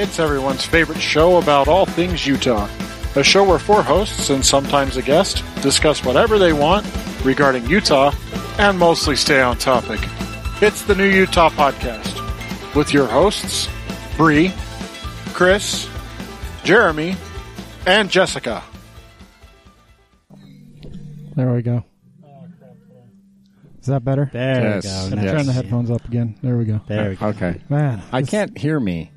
It's everyone's favorite show about all things Utah. A show where four hosts and sometimes a guest discuss whatever they want regarding Utah and mostly stay on topic. It's the New Utah Podcast with your hosts, Bree, Chris, Jeremy, and Jessica. There we go. Is that better? There Yes. we go. Turn the headphones up again. There we go. There we go. Okay. Man, I this- can't hear me.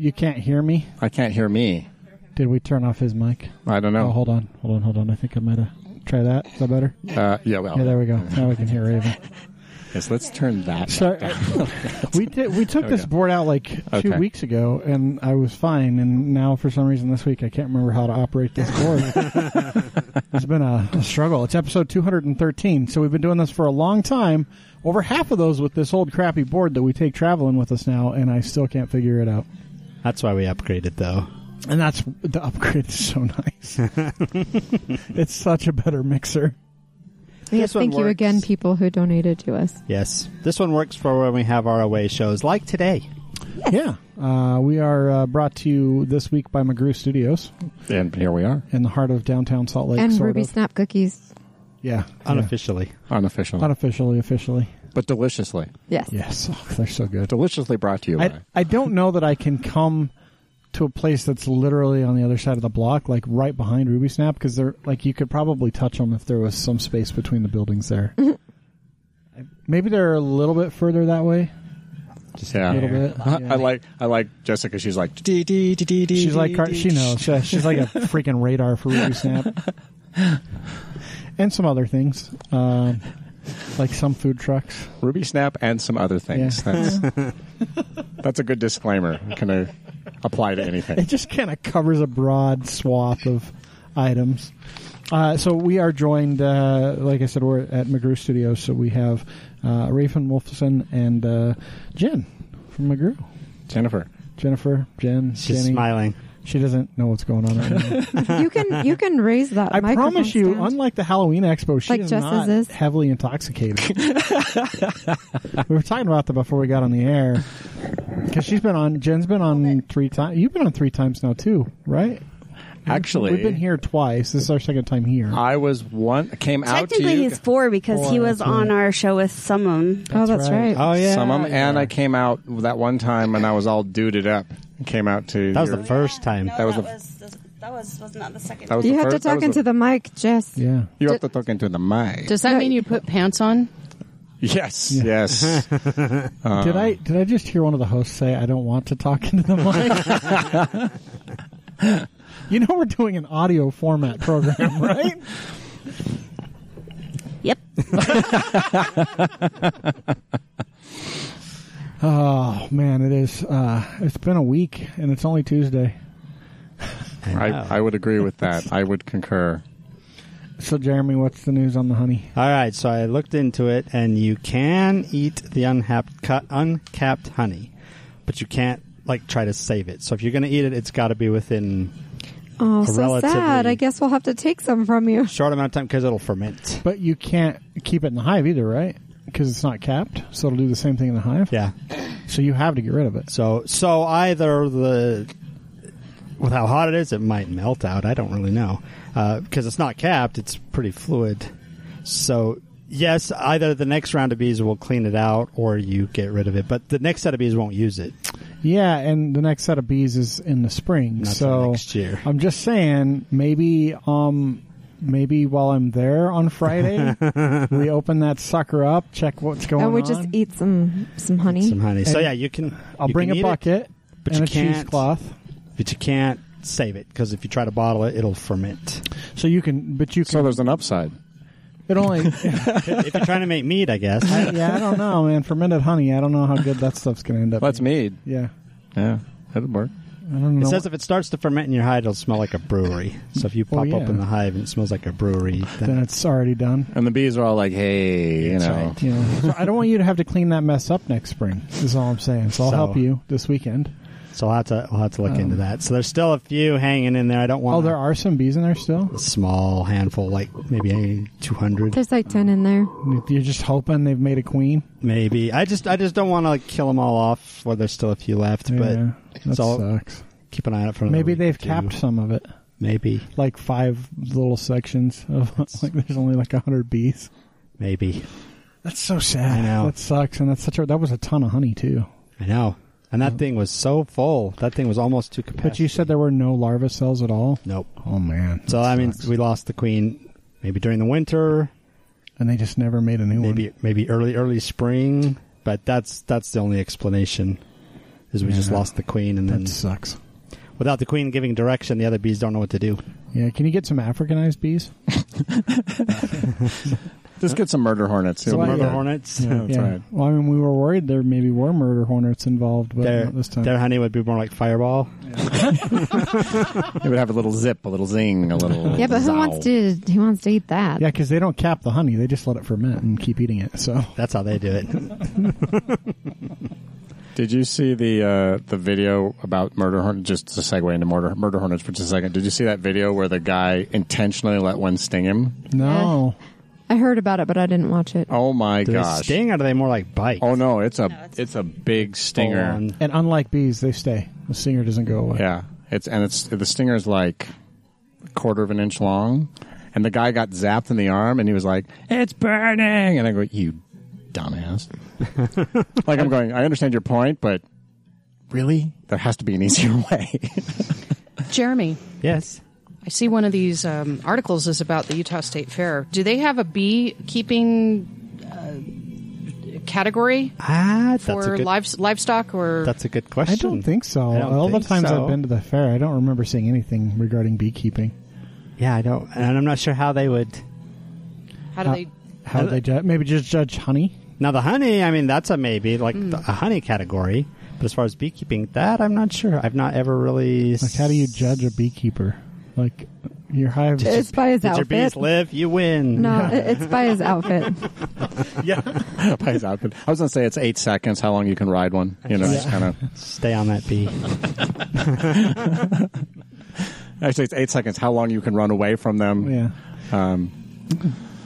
You can't hear me. I can't hear me. Did we turn off his mic? I don't Oh, know. hold on, hold on, hold on. I think I might have try that. Is that better? Uh, yeah, well, Yeah, there we go. Now we can hear Raven. yes, let's turn that. So uh, we did. We took this Okay. board out like two Okay. weeks ago, and I was fine. And now, for some reason, this week I can't remember how to operate this board. it's been a, a struggle. It's episode 213, so we've been doing this for a long time. Over half of those with this old crappy board that we take traveling with us now, and I still can't figure it out. That's why we upgraded, though. And that's the upgrade is so nice. it's such a better mixer. Yes, thank you works. again, people who donated to us. Yes. This one works for when we have our away shows, like today. Yeah, uh, we are uh, brought to you this week by McGrew Studios And here we are, in the heart of downtown Salt Lake. and sort Ruby of. Snap cookies. Yeah, yeah. Unofficially. unofficially, unofficially, officially. But deliciously. Yes. Yes, oh, they're so good. Deliciously brought to you I by. I don't know that I can come to a place that's literally on the other side of the block, like right behind Ruby Snap, because they're like you could probably touch them if there was some space between the buildings there. Maybe they're a little bit further that way. Just Yeah. A little bit. I yeah. like I like Jessica. She's like dee dee dee dee dee. She's like dee, car- dee. she knows. She- She's like a freaking radar for Ruby Snap, and some other things, um, like some food trucks. Ruby Snap and some other things. Yeah. That's that's a good disclaimer. Can I apply to anything? It just kind of covers a broad swath of items. Uh, so we are joined, uh, like I said, we're at McGrew Studios. So we have uh, Hraefn Wulfson and uh, Jen from McGrew. Jennifer. Jennifer, Jen, She's Jenny. smiling. She doesn't know what's going on right now. you can you can raise that. I microphone promise you, stand. unlike the Halloween Expo, she Like is Jess not is. heavily intoxicated. we were talking about that before we got on the air because she's been on. Jen's been on three times. You've been on three times now too, right? Actually, We've been here twice. This is our second time here. I was one came out to Technically, you. he's four because he was on right. our show with Summon. oh, that's right. right. Oh, yeah. some of 'em, and yeah. I came out that one time and I was all duded up. Came out to That was your- the first time. That was the- that was was not the second. That was you the have to first- that talk was into the mic, Jess. yeah. You have to talk into the mic. Does that No, mean you put pants on? yes, yes. Uh, did I did I just hear one of the hosts say I don't want to talk into the mic? you know we're doing an audio format program, right? Yep. Oh man, it is. Uh, it's been a week and it's only Tuesday. I, I would agree with that. I would concur. So Jeremy, what's the news on the honey? All right, so I looked into it, and you can eat the uncapped, cut, uncapped honey, but you can't like try to save it. So if you're going to eat it, it's got to be within Oh, A so relatively- sad. I guess we'll have to take some from you. short amount of time because it'll ferment. But you can't keep it in the hive either, right? Because it's not capped, so it'll do the same thing in the hive. Yeah. So you have to get rid of it. So so either the with how hot it is, it might melt out. I don't really know because it's not capped. It's pretty fluid. So yes, either the next round of bees will clean it out or you get rid of it. But the next set of bees won't use it. Yeah, and the next set of bees is in the spring. Not so next year. I'm just saying, maybe um, maybe while I'm there on Friday, we open that sucker up, check what's going on. And we on. just eat some some honey. Some honey. So And yeah, you can. I'll you bring can a eat it, bucket but and you a can't- cheesecloth. but you can't save it because if you try to bottle it, it'll ferment. So you can, but you can So can. there's an upside. It only. if you're trying to make mead, I guess. yeah, I don't know, man. Fermented honey. I don't know how good that stuff's going to end up. That's being. mead. Yeah, Yeah, that'd work. I don't know. It says if it starts to ferment in your hive, it'll smell like a brewery. So if you Well, pop yeah. open the hive and it smells like a brewery, then then it's already done. And the bees are all like, "Hey, you That's know." right. You know, so I don't want you to have to clean that mess up next spring. Is all I'm saying. So I'll So- help you this weekend. So I'll have to we'll have to look um, into that. So there's still a few hanging in there. I don't want Oh, there are some bees in there still. a small handful, like maybe two hundred, There's like 10 in there. You're just hoping they've made a queen. maybe. I just I just don't want to like, kill them all off. While there's still a few left, yeah, but that all sucks. keep an eye out for. Maybe they've capped some of it, Maybe, like five little sections of like. There's only like a hundred bees. maybe. That's so sad. I know. that sucks, and that's such a that was a ton of honey too. I know. And that thing was so full. That thing was almost to capacity. But you said there were no larva cells at all. nope. Oh man. So I mean, we lost the queen. Maybe during the winter, and they just never made a new maybe one. maybe early early spring. But that's that's the only explanation. Is we just lost the queen, and then That sucks. without the queen giving direction, the other bees don't know what to do. Yeah, can you get some Africanized bees? Just get some murder hornets. So You'll I- be Murder good. hornets. Yeah, that's right. Well, I mean, we were worried there maybe were murder hornets involved, but Their not this time. their honey would be more like fireball. It would have a little zip, a little zing, a little. Yeah, but who wants to who wants to eat that? Yeah, because they don't cap the honey; they just let it ferment and keep eating it. So That's how they do it. Did you see the uh, the video about murder hornets? Just to segue into murder murder hornets for just a second. Did you see that video where the guy intentionally let one sting him? no, I heard about it, but I didn't watch it. Oh my Do they gosh! sting or do they more like bite? Oh no, it's a No, it's- it's a big stinger. Full-on. and unlike bees, they stay. The stinger doesn't go away. Yeah, it's and it's the stinger is like a quarter of an inch long, and the guy got zapped in the arm, and he was like, "It's burning," and I go, "You dumbass!" like I'm going, I understand your point, but really, there has to be an easier way. Jeremy, Yes. I see one of these um, articles is about the Utah State Fair. Do they have a beekeeping uh, category Ah, that's a for good. lives, livestock or? That's a good question. I don't think so. I don't All think the times so. I've been to the fair, I don't remember seeing anything regarding beekeeping. Yeah, I don't, and I'm not sure how they would. how do they? How would they judge? Maybe just judge honey. Now the honey, I mean, that's a maybe, like Hmm. the, a honey category. But as far as beekeeping, that I'm not sure. I've not ever really. Like, how do you judge a beekeeper? Like, your hive. It's by his Did your bees outfit. live? You win. No, it- it's by his outfit. yeah, by his outfit. I was gonna say it's eight seconds. How long you can ride one? You know, just kind of. Stay on that bee. Actually, it's eight seconds. How long you can run away from them? yeah, Um,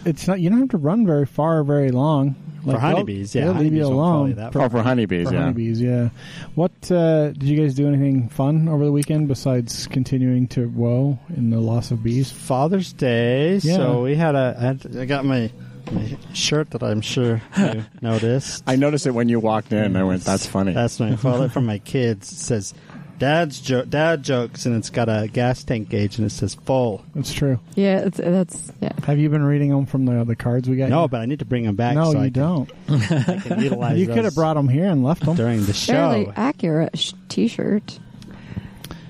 it's not. You don't have to run very far, or very long. Like, honeybees, yeah, they'll leave you honeybees won't alone. you that for, oh, for honeybees, for yeah. honeybees, yeah. What uh, did you guys do? Anything fun over the weekend besides continuing to woe in the loss of bees? Father's Day. Yeah. So we had a. I, had, I got my, my shirt that I'm sure you noticed. I noticed it when you walked in. I went, "That's funny." That's my father from my kids. It says, "Dad's jo- dad jokes," and it's got a gas tank gauge, and it says full. That's true. Yeah, it's, that's yeah. Have you been reading them from the the cards we got? No, you? but I need to bring them back. no, so you I don't. Can, I can utilize. You could have brought them here and left them. during the show. Fairly show. accurate sh- T-shirt.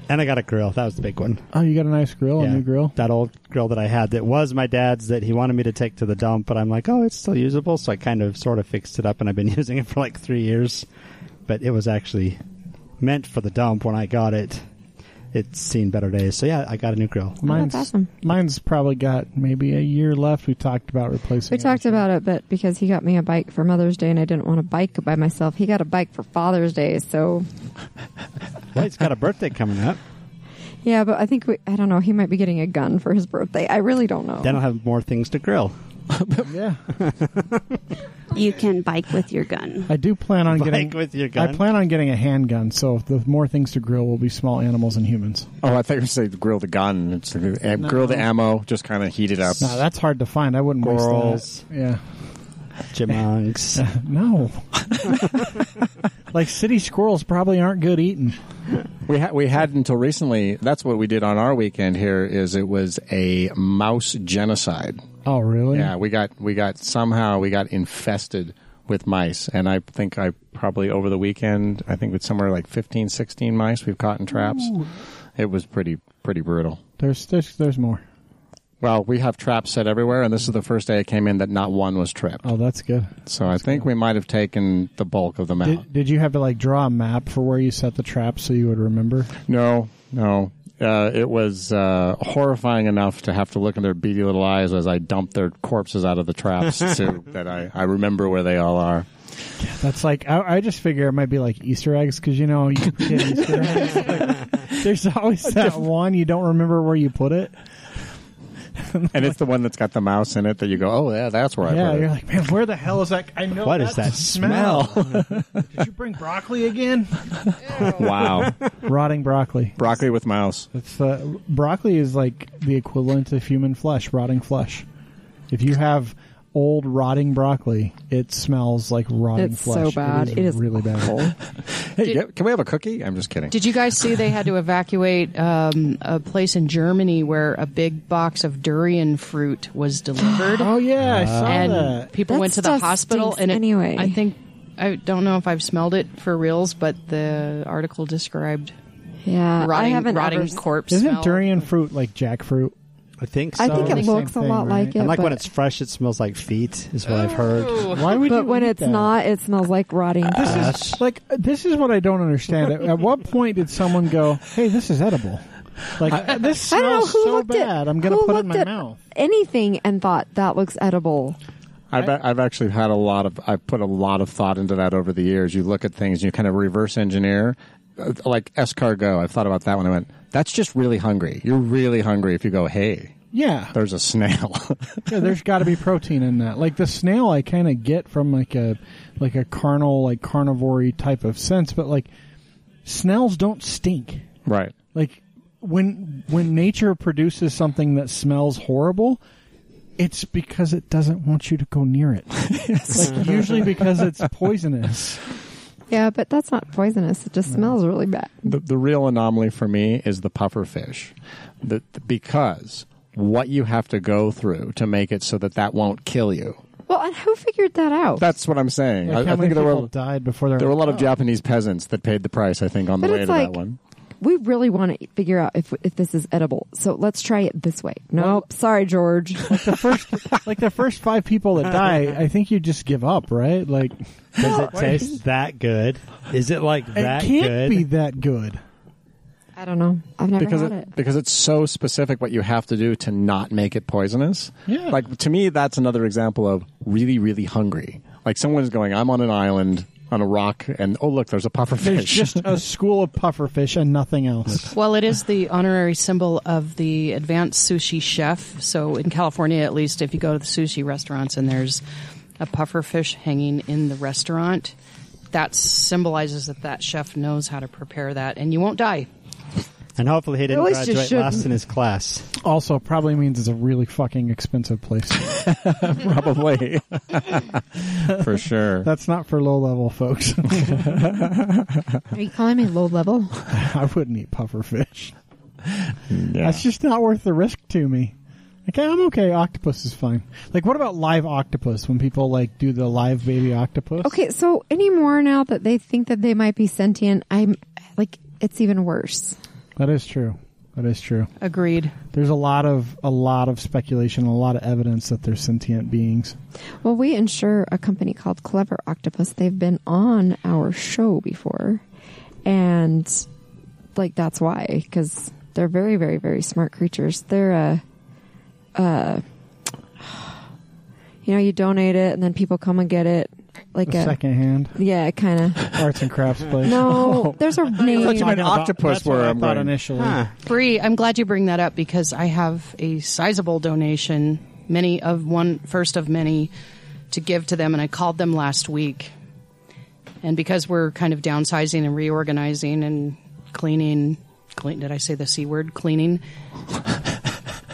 And I got a grill. That was the big one. Oh, you got a nice grill, a new grill. That old grill that I had that was my dad's that he wanted me to take to the dump, but I'm like, oh, it's still usable. So I kind of sort of fixed it up, and I've been using it for like three years. But it was actually meant for the dump when I got it. It's seen better days. So yeah, I got a new grill. Oh, mine's that's awesome. mine's probably got maybe a year left. We talked about replacing. We talked about it, but because he got me a bike for Mother's Day and I didn't want a bike by myself, he got a bike for Father's Day. So Well, he's got a birthday coming up. yeah, but I think we, I don't know. He might be getting a gun for his birthday. I really don't know. Then I'll have more things to grill. Yeah, You can bike with your gun. I do plan on Bike getting with your gun. I plan on getting a handgun. So the more things to grill will be small animals and humans. Oh, I thought you were saying grill the gun. It's grill the ammo. Just kind of heat it up. No, that's hard to find. I wouldn't Squirrels. waste that. Yeah. Chipmunks. No. like city squirrels probably aren't good eating. We had we had until recently. That's what we did on our weekend here. Is it was a mouse genocide. Oh, really? Yeah, we got we got somehow we got infested with mice, and I think I probably over the weekend I think it's somewhere like 15, 16 mice we've caught in traps. It was pretty pretty brutal. There's there's there's more. Well, we have traps set everywhere, and this is the first day I came in that not one was tripped. Oh, that's good. So I think we might have taken the bulk of them out. Did, did you have to like draw a map for where you set the traps so you would remember? No, no. Uh, it was uh, horrifying enough to have to look in their beady little eyes as I dumped their corpses out of the traps so that I, I remember where they all are. That's like I, I just figure it might be like Easter eggs because you know you get Easter eggs. Like, there's always that one you don't remember where you put it. and it's the one that's got the mouse in it that you go, oh yeah, that's where I yeah, you're it. like, man, where the hell is that? I know What is that smell. Did you bring broccoli again? wow, Rotting broccoli. broccoli with mouse. It's uh, broccoli is like the equivalent of human flesh, rotting flesh. If you have old rotting broccoli, it smells like rotting It's flesh. so bad. It is really bad. Hey, Did- can we have a cookie? I'm just kidding. Did you guys see they had to evacuate um, a place in Germany where a big box of durian fruit was delivered? Oh yeah, I saw and that. people That went to the stuff hospital stinks and it, anyway. I think I don't know if I've smelled it for reals, but the article described Yeah, I rotting, haven't rotting ever, corpse. Isn't smell. durian fruit like jackfruit? I think so. I think it same looks a thing, lot right? like it. and like when it's fresh, it smells like feet. Is what I've heard. Why would but you when eat it's that? not, it smells like rotting flesh. This is like this is what I don't understand. At, at what point did someone go, "Hey, this is edible"? Like this I don't know smells who so looked bad. at I'm gonna put it in my at mouth. anything and thought that looks edible. I've I've actually had a lot of I've put a lot of thought into that over the years. You look at things, and you kind of reverse engineer, Uh, like escargot. I've thought about that when I went. That's just really hungry. You're really hungry if you go, hey, Yeah, there's a snail. yeah. There's got to be protein in that. Like the snail, I kind of get from like a like a carnal, like carnivore type of sense, but like snails don't stink. right. Like when when nature produces something that smells horrible, it's because it doesn't want you to go near it. like usually because it's poisonous. Yeah, but that's not poisonous. It just smells really bad. The, the real anomaly for me is the puffer fish, the, because what you have to go through to make it so that that won't kill you. Well, and who figured that out? That's what I'm saying. Like I, how I many think there people were died before there were a lot of oh. Japanese peasants that paid the price. I think on the way to like- that one. We really want to figure out if if this is edible. So let's try it this way. Nope. Sorry, George. Like the first like the first five people that die, I think you just give up, right? Like Does it taste that good? Is it like that it can't good? be that good. I don't know. I've never because had it, it. because it's so specific what you have to do to not make it poisonous. Yeah. Like to me, that's another example of really, really hungry. Like someone's going, I'm on an island on a rock, and oh look, there's a puffer There's fish. just a school of pufferfish and nothing else. Well, it is the honorary symbol of the advanced sushi chef. So in California, at least, if you go to the sushi restaurants and there's a puffer fish hanging in the restaurant, that symbolizes that that chef knows how to prepare that, and you won't die. And hopefully he didn't least you graduate last shouldn't. in his class. Also, probably means it's a really fucking expensive place. Probably. For sure. That's not for low level folks. Are you calling me low level? I wouldn't eat pufferfish. Yeah. That's just not worth the risk to me. Like I'm okay. Octopus is fine. Like what about live octopus? When people like do the live baby octopus? Okay, so anymore now that they think that they might be sentient, I'm like it's even worse. That is true. That is true. Agreed. There's a lot of a lot of speculation, a lot of evidence that they're sentient beings. Well, we insure a company called Clever Octopus. They've been on our show before, and like that's why because they're very, very, very smart creatures. They're uh, uh, you know, you donate it and then people come and get it. Like The a second hand yeah, kind of. arts and crafts place. No, oh. there's a name. thought you meant Talking about- octopus That's what where I I'm thought initially. Bree, I'm glad you bring that up because I have a sizable donation, many of one first of many, to give to them, and I called them last week. And because we're kind of downsizing and reorganizing and cleaning, clean, did I say the c word? Cleaning.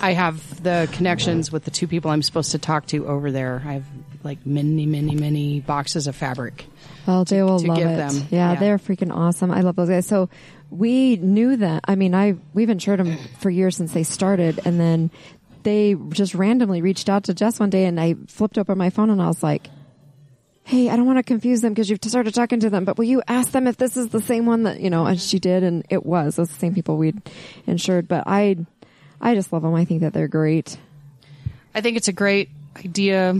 I have the connections with the two people I'm supposed to talk to over there. I have like many, many, many boxes of fabric. Well, they will to love give it. them. Yeah, Yeah. they're freaking awesome. I love those guys. So we knew that. I mean, I we've insured them for years since they started, and then they just randomly reached out to Jess one day, and I flipped open my phone and I was like, "Hey, I don't want to confuse them because you've started talking to them, but will you ask them if this is the same one that you know?" And she did, and it was. It was the same people we'd insured. But I, I just love them. I think that they're great. I think it's a great idea.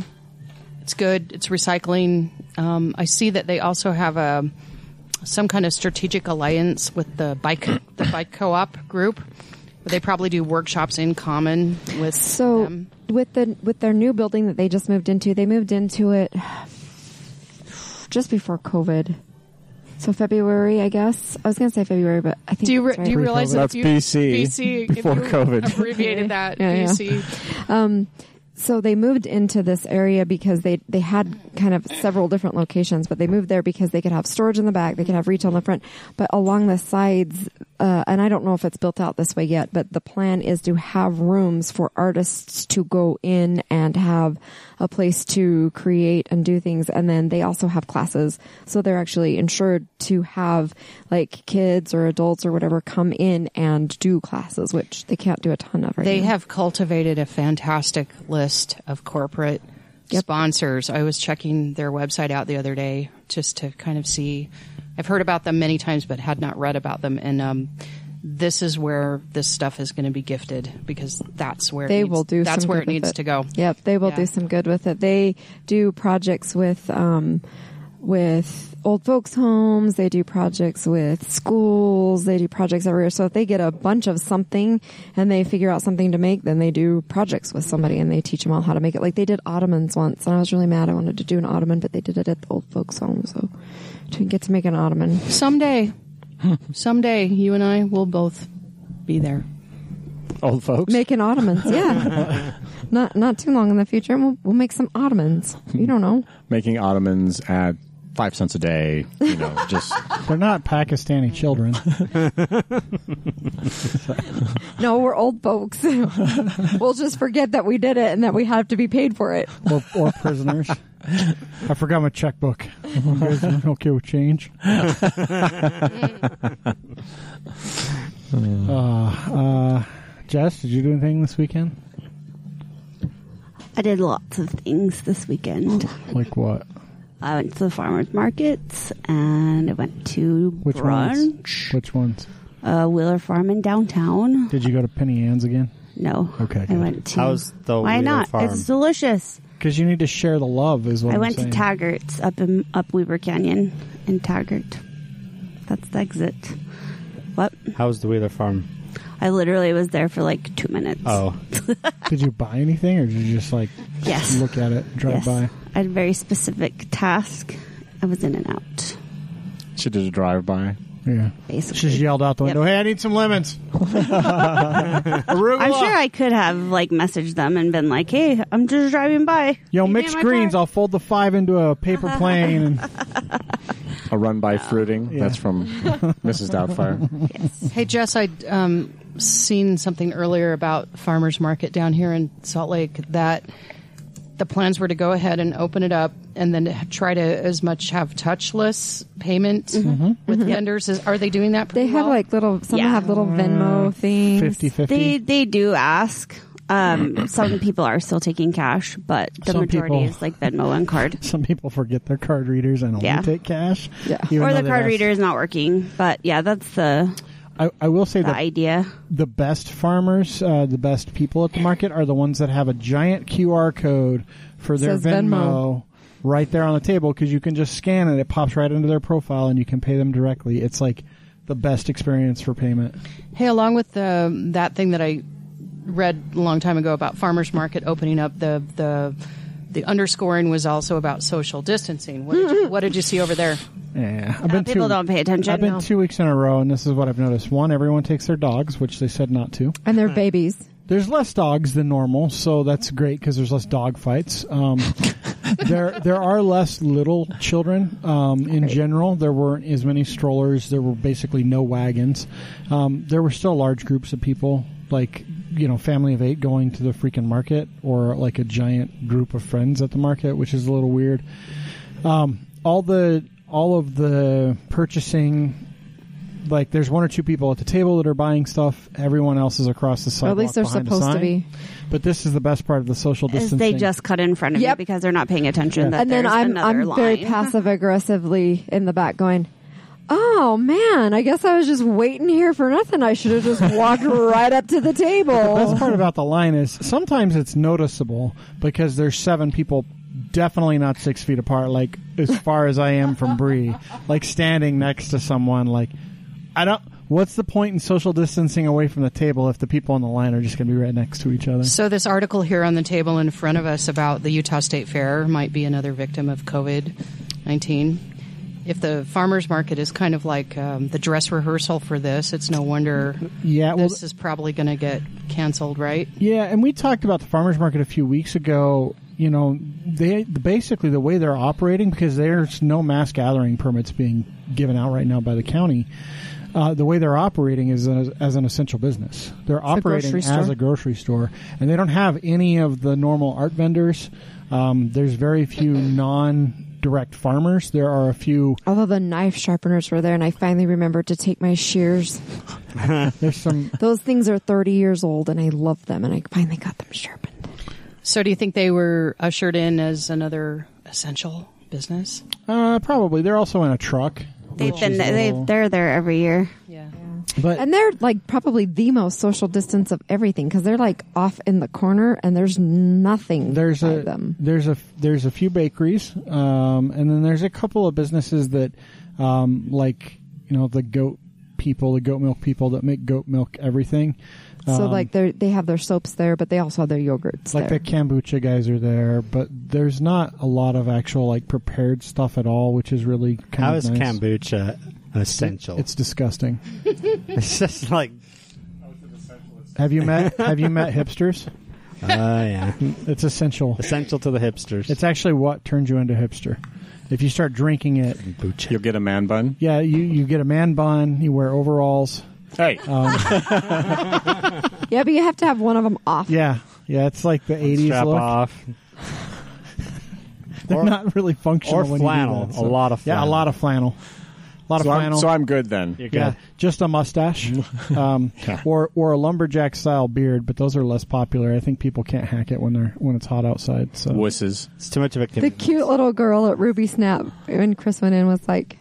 It's good. It's recycling. Um, I see that they also have a some kind of strategic alliance with the bike the bike co-op group. Where they probably do workshops in common with So them. with the with their new building that they just moved into, they moved into it just before COVID. So February, I guess. I was going to say February, but I think Do you re- that's do you realize that That's if you, BC, BC before if you COVID. abbreviated that Yeah, yeah. BC? So they moved into this area because they they had kind of several different locations, but they moved there because they could have storage in the back, they could have retail in the front, but along the sides, uh, and I don't know if it's built out this way yet, but the plan is to have rooms for artists to go in and have a place to create and do things, and then they also have classes, so they're actually insured to have like kids or adults or whatever come in and do classes, which they can't do a ton of right They now. have cultivated a fantastic list of corporate Yep. sponsors. I was checking their website out the other day just to kind of see. I've heard about them many times, but had not read about them. And um, this is where this stuff is going to be gifted because that's where they it needs, will do. That's where it needs to go. Yep, they will Yeah. do some good with it. They do projects with um, with old folks' homes. They do projects with schools. They do projects everywhere. So if they get a bunch of something and they figure out something to make, then they do projects with somebody and they teach them all how to make it. Like they did ottomans once, and I was really mad. I wanted to do an ottoman, but they did it at the old folks' home, so didn't get to make an ottoman. Someday, someday, you and I will both be there. Old folks. Making ottomans, yeah. not not too long in the future, we'll, we'll make some ottomans. You don't know. Making ottomans at five cents a day. You know, just They're not Pakistani children. No, we're old folks. we'll just forget that we did it and that we have to be paid for it. or, or prisoners. I forgot my checkbook. You guys okay with change? uh, uh, Jess, did you do anything this weekend? I did lots of things this weekend. Like what? I went to the farmers markets and I went to Which ones? brunch. Which ones? Uh, Wheeler Farm in downtown. Did you go to Penny Ann's again? No. Okay, I good. went to. How's the Why Wheeler not? Farm? It's delicious. Because you need to share the love, is what I I'm went to saying. Taggart's up in up Weber Canyon in Taggart. That's the exit. What? How's the Wheeler Farm? I literally was there for like two minutes. Oh, Did you buy anything, or did you just like Yes. look at it, drive yes. by? I had a very specific task. I was in and out, she did a drive by. Yeah. basically. She just yelled out the Yep. window, "Hey, I need some lemons." Arugula. I'm sure I could have like messaged them and been like, "Hey, I'm just driving by." Yo, Meet me mixed my greens. car." I'll fold the five into a paper plane. And A run by fruiting. Yeah. That's from Mrs. Doubtfire. Yes. Hey Jess, I'd um, seen something earlier about farmers market down here in Salt Lake that the plans were to go ahead and open it up and then try to as much have touchless payment with vendors. Is, are they doing that? Mm-hmm. They pretty have like little, some Yeah. have little Venmo things. 50 They 50. they do ask. Um, some people are still taking cash, but the Some majority people- is like Venmo and card. Some people forget their card readers and only Yeah. take cash. Yeah. or the card asked- reader is not working. But yeah, that's the I, I will say the that idea. the best farmers, uh, the best people at the market are the ones that have a giant QR code for their Says Venmo, Venmo. right there on the table because you can just scan it. It pops right into their profile and you can pay them directly. It's like the best experience for payment. Hey, along with the that thing that I read a long time ago about farmers market opening up, the the the underscoring was also about social distancing. What did you, what did you see over there? Yeah, I've Uh, been people two, don't pay attention. I've been No. two weeks in a row, and this is what I've noticed. One, everyone takes their dogs, which they said not to. And they're babies. There's less dogs than normal, so that's great because there's less dog fights. Um, there, there are less little children um, in general. There weren't as many strollers. There were basically no wagons. Um, there were still large groups of people, like you know, family of eight going to the freaking market, or like a giant group of friends at the market, which is a little weird. Um, all the all of the purchasing like there's one or two people at the table that are buying stuff. Everyone else is across the Or sidewalk. at least they're behind a supposed to be. But this is the best part of the social Is distancing. they just cut in front of you Yep. because they're not paying attention. That and then I'm I'm line. very passive aggressively in the back going, "Oh man, I guess I was just waiting here for nothing. I should have just walked right up to the table. the best part about the line is sometimes it's noticeable because there's seven people definitely not six feet apart like as far as i am from Bree, like standing next to someone like i don't what's the point in social distancing away from the table if the people on the line are just going to be right next to each other So this article here on the table in front of us about the Utah State Fair might be another victim of COVID. 19. If the farmers market is kind of like um, the dress rehearsal for this, it's no wonder Yeah, well, this is probably going to get canceled, right? Yeah, and we talked about the farmers market a few weeks ago. You know, they basically the way they're operating because there's no mass gathering permits being given out right now by the county. Uh, the way they're operating is as, as an essential business. They're operating grocery as a grocery store, and they don't have any of the normal art vendors. Um, there's very few non-direct farmers. There are a few. Although the knife sharpeners were there, and I finally remembered to take my shears. There's some. Those things are 30 years old, and I love them, and I finally got them sharpened. So, do you think they were ushered in as another essential business? Uh, probably they're also in a truck. They've been they little- they're there every year. Yeah. but And they're like probably the most social distance of everything because they're like off in the corner, and there's nothing there's by a them. there's a there's a few bakeries, um, and then there's a couple of businesses that, um, like you know the goat people, the goat milk people that make goat milk everything. so Um, like they they have their soaps there, but they also have their yogurts like there. the kombucha guys are there, but there's not a lot of actual like prepared stuff at all, which is really kind How of is nice. kombucha essential? It's disgusting. it's just like, Have you met Have you met hipsters? uh, yeah, It's essential. essential to the hipsters. It's actually what turns you into a hipster. If you start drinking it. You'll get a man bun. yeah, you, you get a man bun, you wear overalls. Hey, yeah, but you have to have one of them off. Yeah, yeah, it's like the '80s Strap look. off. They're Or- not really functional. or when you do flannel. that, A lot of Yeah, a flannel. lot of flannel. A lot so of I'm, so I'm good then. You're yeah, good. just a mustache, um, or or a lumberjack style beard, but those are less popular. I think people can't hack it when they're when it's hot outside. So Wusses. It's too much of a. The cute little girl at Ruby Snap when Chris went in was like,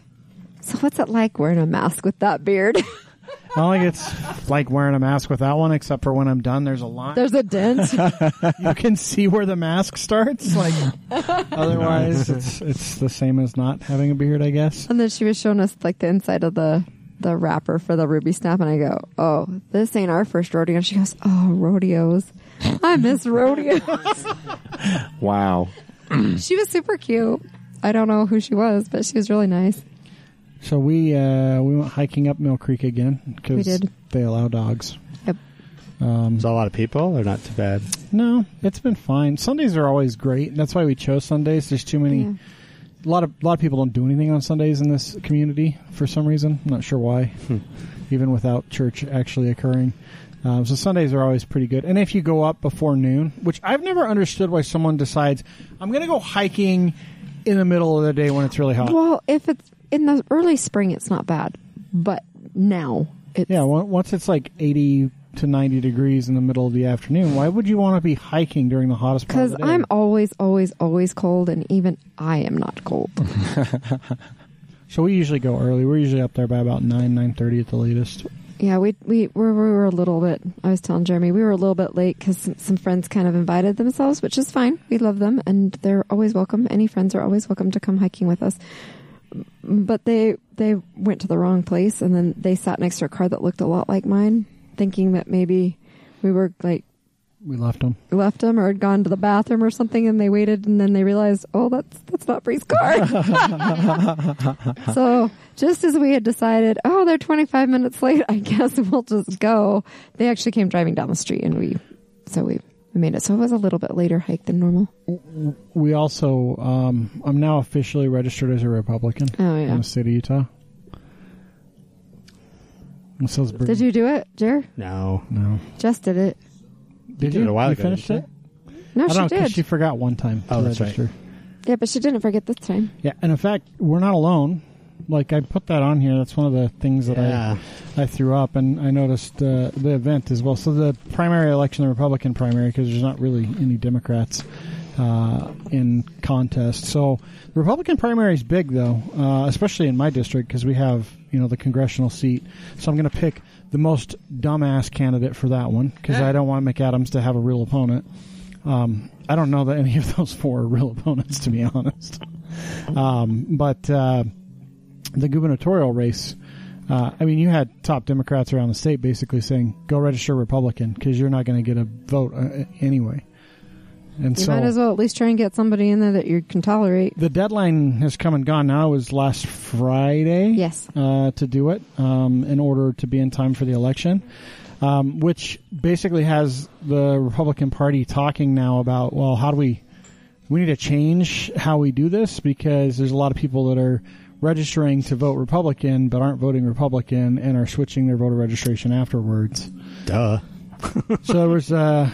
"So what's it like wearing a mask with that beard?" I don't think it's like wearing a mask with that one, except for when I'm done. There's a line. There's a dent. you can see where the mask starts. Like otherwise, it's it's the same as not having a beard, I guess. and then she was showing us like the inside of the the wrapper for the Ruby Snap, and I go, "Oh, this ain't our first rodeo." And she goes, "Oh, rodeos. I miss rodeos." Wow. she was super cute. I don't know who she was, but she was really nice. So we uh, we went hiking up Mill Creek again because We did. they allow dogs. Yep. There's a lot of people. They're not too bad. No, it's been fine. Sundays are always great. That's why we chose Sundays. There's too many. Yeah. A lot of a lot of people don't do anything on Sundays in this community for some reason. I'm not sure why, even without church actually occurring. Um, so Sundays are always pretty good. And if you go up before noon, which I've never understood why someone decides I'm going to go hiking in the middle of the day when it's really hot. Well, if it's in the early spring, it's not bad, but now it's Yeah, on- once it's like 80 to 90 degrees in the middle of the afternoon, why would you want to be hiking during the hottest part of because the day? I'm always, always, always cold, and even I am not cold. So we usually go early. We're usually up there by about 9, 9.30 at the latest. Yeah, we we were, we were a little bit. I was telling Jeremy we were a little bit late because some, some friends kind of invited themselves, which is fine. We love them, and they're always welcome. Any friends are always welcome to come hiking with us. But they they went to the wrong place, and then they sat next to a car that looked a lot like mine, thinking that maybe we were like We left them. left them or had gone to the bathroom or something, and they waited, and then they realized, oh, that's that's not Bree's car. so just as we had decided, oh, they're 25 minutes late, I guess we'll just go. They actually came driving down the street, and we, so we, we made it. So it was a little bit later hike than normal. We also, um, I'm now officially registered as a Republican Oh yeah. in the state of Utah. And so is Did you do it, Jer? No. No. Just did it. Did did you? it a while you ago, finished it? No, I she don't did. she forgot one time Oh, to that's right. register. yeah, but she didn't forget this time. Yeah, and in fact, we're not alone. Like I put that on here. That's one of the things that Yeah. I I threw up, and I noticed uh, the event as well. So the primary election, the Republican primary, because there's not really any Democrats uh, in contest. So the Republican primary is big, though, uh, especially in my district because we have you know the congressional seat. So I'm going to pick the most dumbass candidate for that one because I don't want McAdams to have a real opponent. Um, I don't know that any of those four are real opponents, to be honest. Um, but uh, the gubernatorial race, uh, I mean, you had top Democrats around the state basically saying, "Go register Republican because you're not going to get a vote uh, anyway." and You so might as well at least try and get somebody in there that you can tolerate. the deadline has come and gone. Now it was last Friday. Yes. uh, to do it um, in order to be in time for the election, um, which basically has the Republican Party talking now about well, how do we we need to change how we do this because there's a lot of people that are registering to vote Republican but aren't voting Republican and are switching their voter registration afterwards. Duh. so there was uh,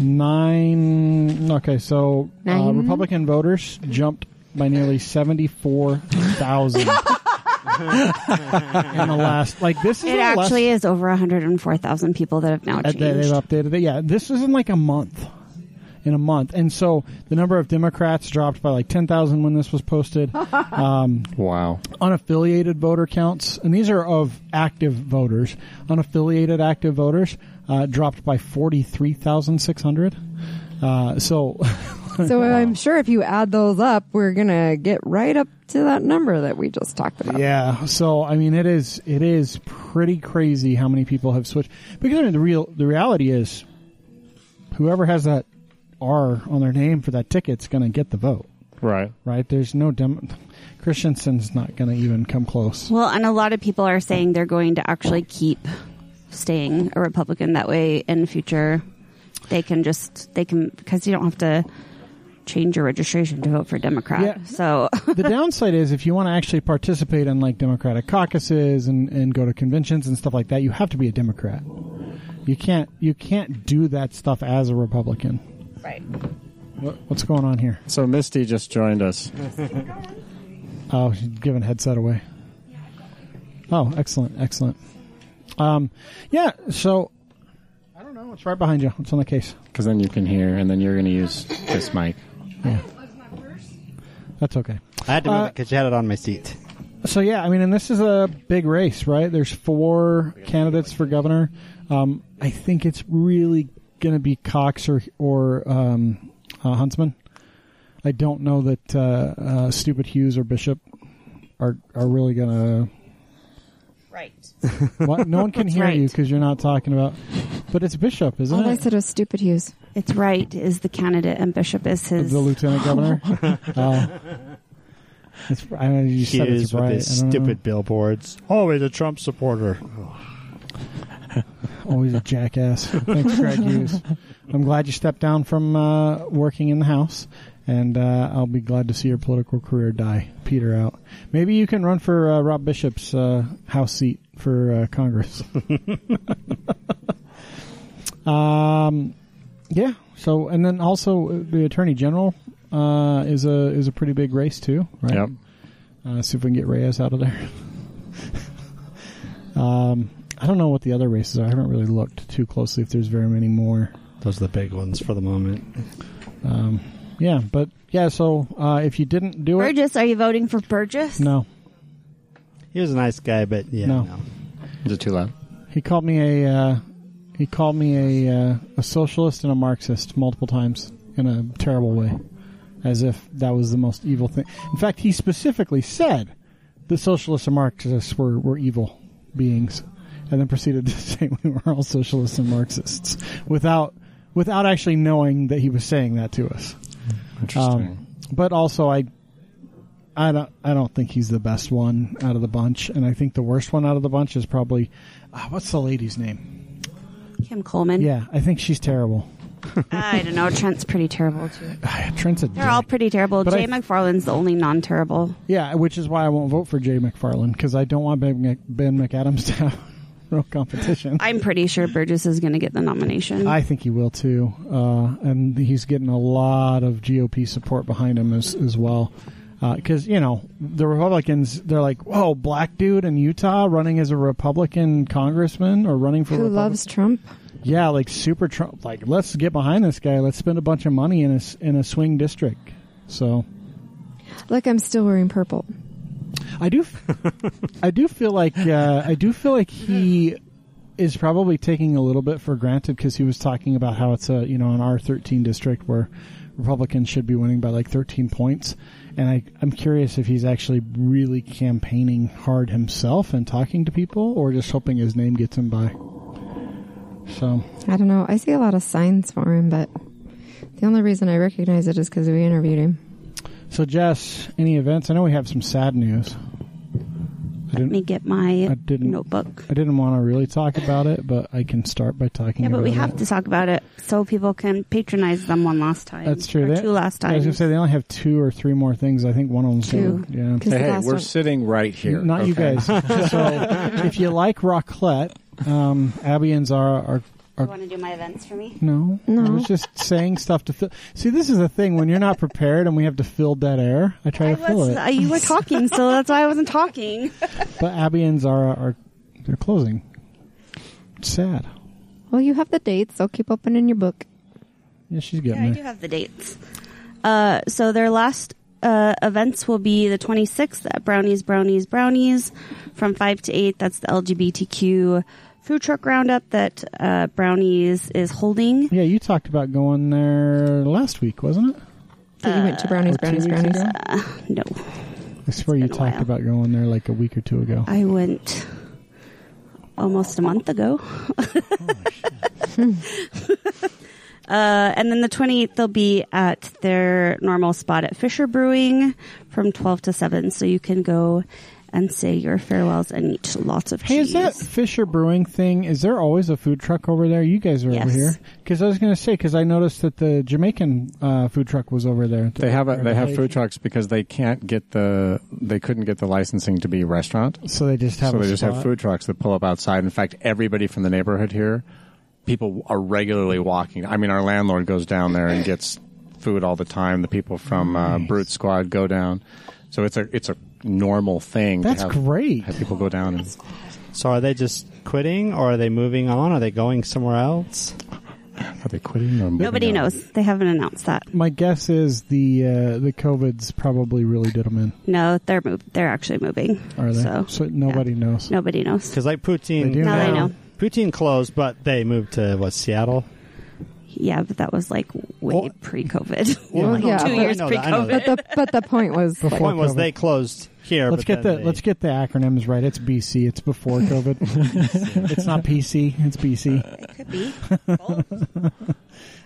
nine. Okay, so uh, Nine? Republican voters jumped by nearly seventy-four thousand in the last. Like this is It in the last- actually is over 104,000 people that have now uh, changed. they, they've updated it. Yeah, this was in like a month. In a month, and so the number of Democrats dropped by like ten thousand when this was posted. um, Wow. unaffiliated voter counts, and these are of active voters. Unaffiliated active voters uh, dropped by forty three thousand six hundred. Uh, so, So I'm sure if you add those up, we're gonna get right up to that number that we just talked about. yeah. So I mean, it is it is pretty crazy how many people have switched. Because I mean, the real the reality is, whoever has that R on their name for that ticket's going to get the vote. Right. Right? There's no dem- Christensen's not going to even come close. Well, and a lot of people are saying they're going to actually keep staying a Republican. That way, in future, they can just they can because you don't have to change your registration to vote for Democrat. Yeah. So the downside is if you want to actually participate in like Democratic caucuses and, and go to conventions and stuff like that, you have to be a Democrat. You can't you can't do that stuff as a Republican. Right. What, what's going on here? So Misty just joined us. Oh, she's giving headset away. Oh, excellent, excellent. Um, yeah. So I don't know. It's right behind you. It's on the case. Because then you can hear, and then you're going to use this mic. Yeah. That's okay. I had to move Uh, it because you had it on my seat. So yeah, I mean, and this is a big race, right? There's four candidates for governor. Um, I think it's really going to be Cox or or um, uh, Huntsman. I don't know that uh, uh, Stupid Hughes or Bishop are are really going to. Right. What? No one can That's hear you because you're not talking about. But it's Bishop, isn't All I it? said was stupid Hughes. It's right is the candidate and Bishop is his. The lieutenant governor. oh. It's, I mean, you said Hughes it's with right. his I don't know. stupid billboards. Always a Trump supporter. Always a jackass. Thanks, Greg Hughes. I'm glad you stepped down from uh, working in the House, and uh, I'll be glad to see your political career die, peter out. Maybe you can run for uh, Rob Bishop's uh, House seat for uh, Congress. um, yeah. So, and then also uh, the Attorney General uh, is a is a pretty big race too, right? Yep. Uh, see if we can get Reyes out of there. um, I don't know what the other races are. I haven't really looked too closely if there's very many more. Those are the big ones for the moment. Um, yeah, but yeah. So uh, if you didn't do it, Burgess, are you voting for Burgess? no, He was a nice guy, but yeah, No. no. Is it too loud? he called me a uh, he called me a uh, a socialist and a Marxist multiple times in a terrible way, as if that was the most evil thing. In fact, he specifically said the socialists and Marxists were were evil beings, and then proceeded to say we were all socialists and Marxists without without actually knowing that he was saying that to us. Interesting. Um, but also, I, I don't, I don't think he's the best one out of the bunch, and I think the worst one out of the bunch is probably, uh, what's the lady's name? Kim Coleman. Yeah, I think she's terrible. I don't know. Trent's pretty terrible too. Trent's a They're all pretty terrible. But Jay I- McFarland's the only non-terrible. Yeah, which is why I won't vote for Jay McFarland because I don't want Ben, Mc- ben McAdams to have real competition. I'm pretty sure Burgess is going to get the nomination. I think he will too, uh, and he's getting a lot of GOP support behind him as as well. Because you know the Republicans, they're like, "Whoa, black dude in Utah running as a Republican congressman or running for Who Republic- loves Trump? Yeah, like super Trump. Like, let's get behind this guy. Let's spend a bunch of money in a s- in a swing district. So Look, I'm still wearing purple. I do, I do feel like uh, I do feel like he is probably taking a little bit for granted because he was talking about how it's a you know an R thirteen district where Republicans should be winning by like thirteen points, and I I'm curious if he's actually really campaigning hard himself and talking to people, or just hoping his name gets him by. So I don't know. I see a lot of signs for him, but The only reason I recognize it is because we interviewed him. So, Jess, any events? I know we have some sad news. I Let didn't. me get my I didn't- notebook. I didn't want to really talk about it, but I can start by talking about it. Yeah, but we it. have to talk about it so people can patronize them one last time. That's true. Or They- two last I was gonna say they only have two or three more things. I think one of them's Two. Yeah. 'Cause Hey, hey, we're one- sitting right here. Not you guys. so, if you like raclette, um, Abby and Zara are. You want to do my events for me? no, No. I was just saying stuff to fill. See, this is the thing when you're not prepared and we have to fill dead air. I try I to fill it. uh, you were talking, so that's why I wasn't talking. But Abby and Zara are they're closing. It's sad. Well, you have the dates, so keep opening your book. Yeah, she's Yeah, getting I do have the dates. Uh, so their last uh, events will be the 26th at Brownies, Brownies, Brownies from 5 to 8. That's the LGBTQ food truck roundup that uh, Brownies is holding. Yeah, you talked about going there last week, wasn't it? That you went to Brownies, Brownies, Brownies. Uh, no, I swear you talked while. about going there like a week or two ago. I went almost a month ago. Uh, and then the 28th, they'll be at their normal spot at Fisher Brewing from 12 to 7. So you can go and say your farewells and eat lots of Hey, is that Fisher Brewing thing? Is there always a food truck over there? You guys are over Yes. here because I was going to say because I noticed that the Jamaican uh, food truck was over there. They have a, they have food trucks because they can't get the they couldn't get the licensing to be a restaurant. so they just have. so a they just have food trucks that pull up outside. In fact, everybody from the neighborhood here, people are regularly walking. I mean, our landlord goes down there and gets food all the time. The people from uh, Brute Squad go down. So it's a it's a normal thing. That's to have, great. Have people go down and So are they just quitting, or are they moving on? Are they going somewhere else? are they quitting? Or Nobody on? knows. They haven't announced that. My guess is the uh, the COVID's probably really did them in. No, they're move. They're actually moving. Are they? So, nobody yeah. knows. Nobody knows. Because like poutine, They do Now they know. Poutine closed, but they moved to what Seattle. Yeah, but that was like way Well- pre-COVID. Well, like yeah, two but- years I know that, I know pre-COVID. But the but the point was Before The point was COVID. they closed here. Let's but get the they- let's get the acronyms right. It's BC. It's before COVID. it's not PC. It's BC. It could be.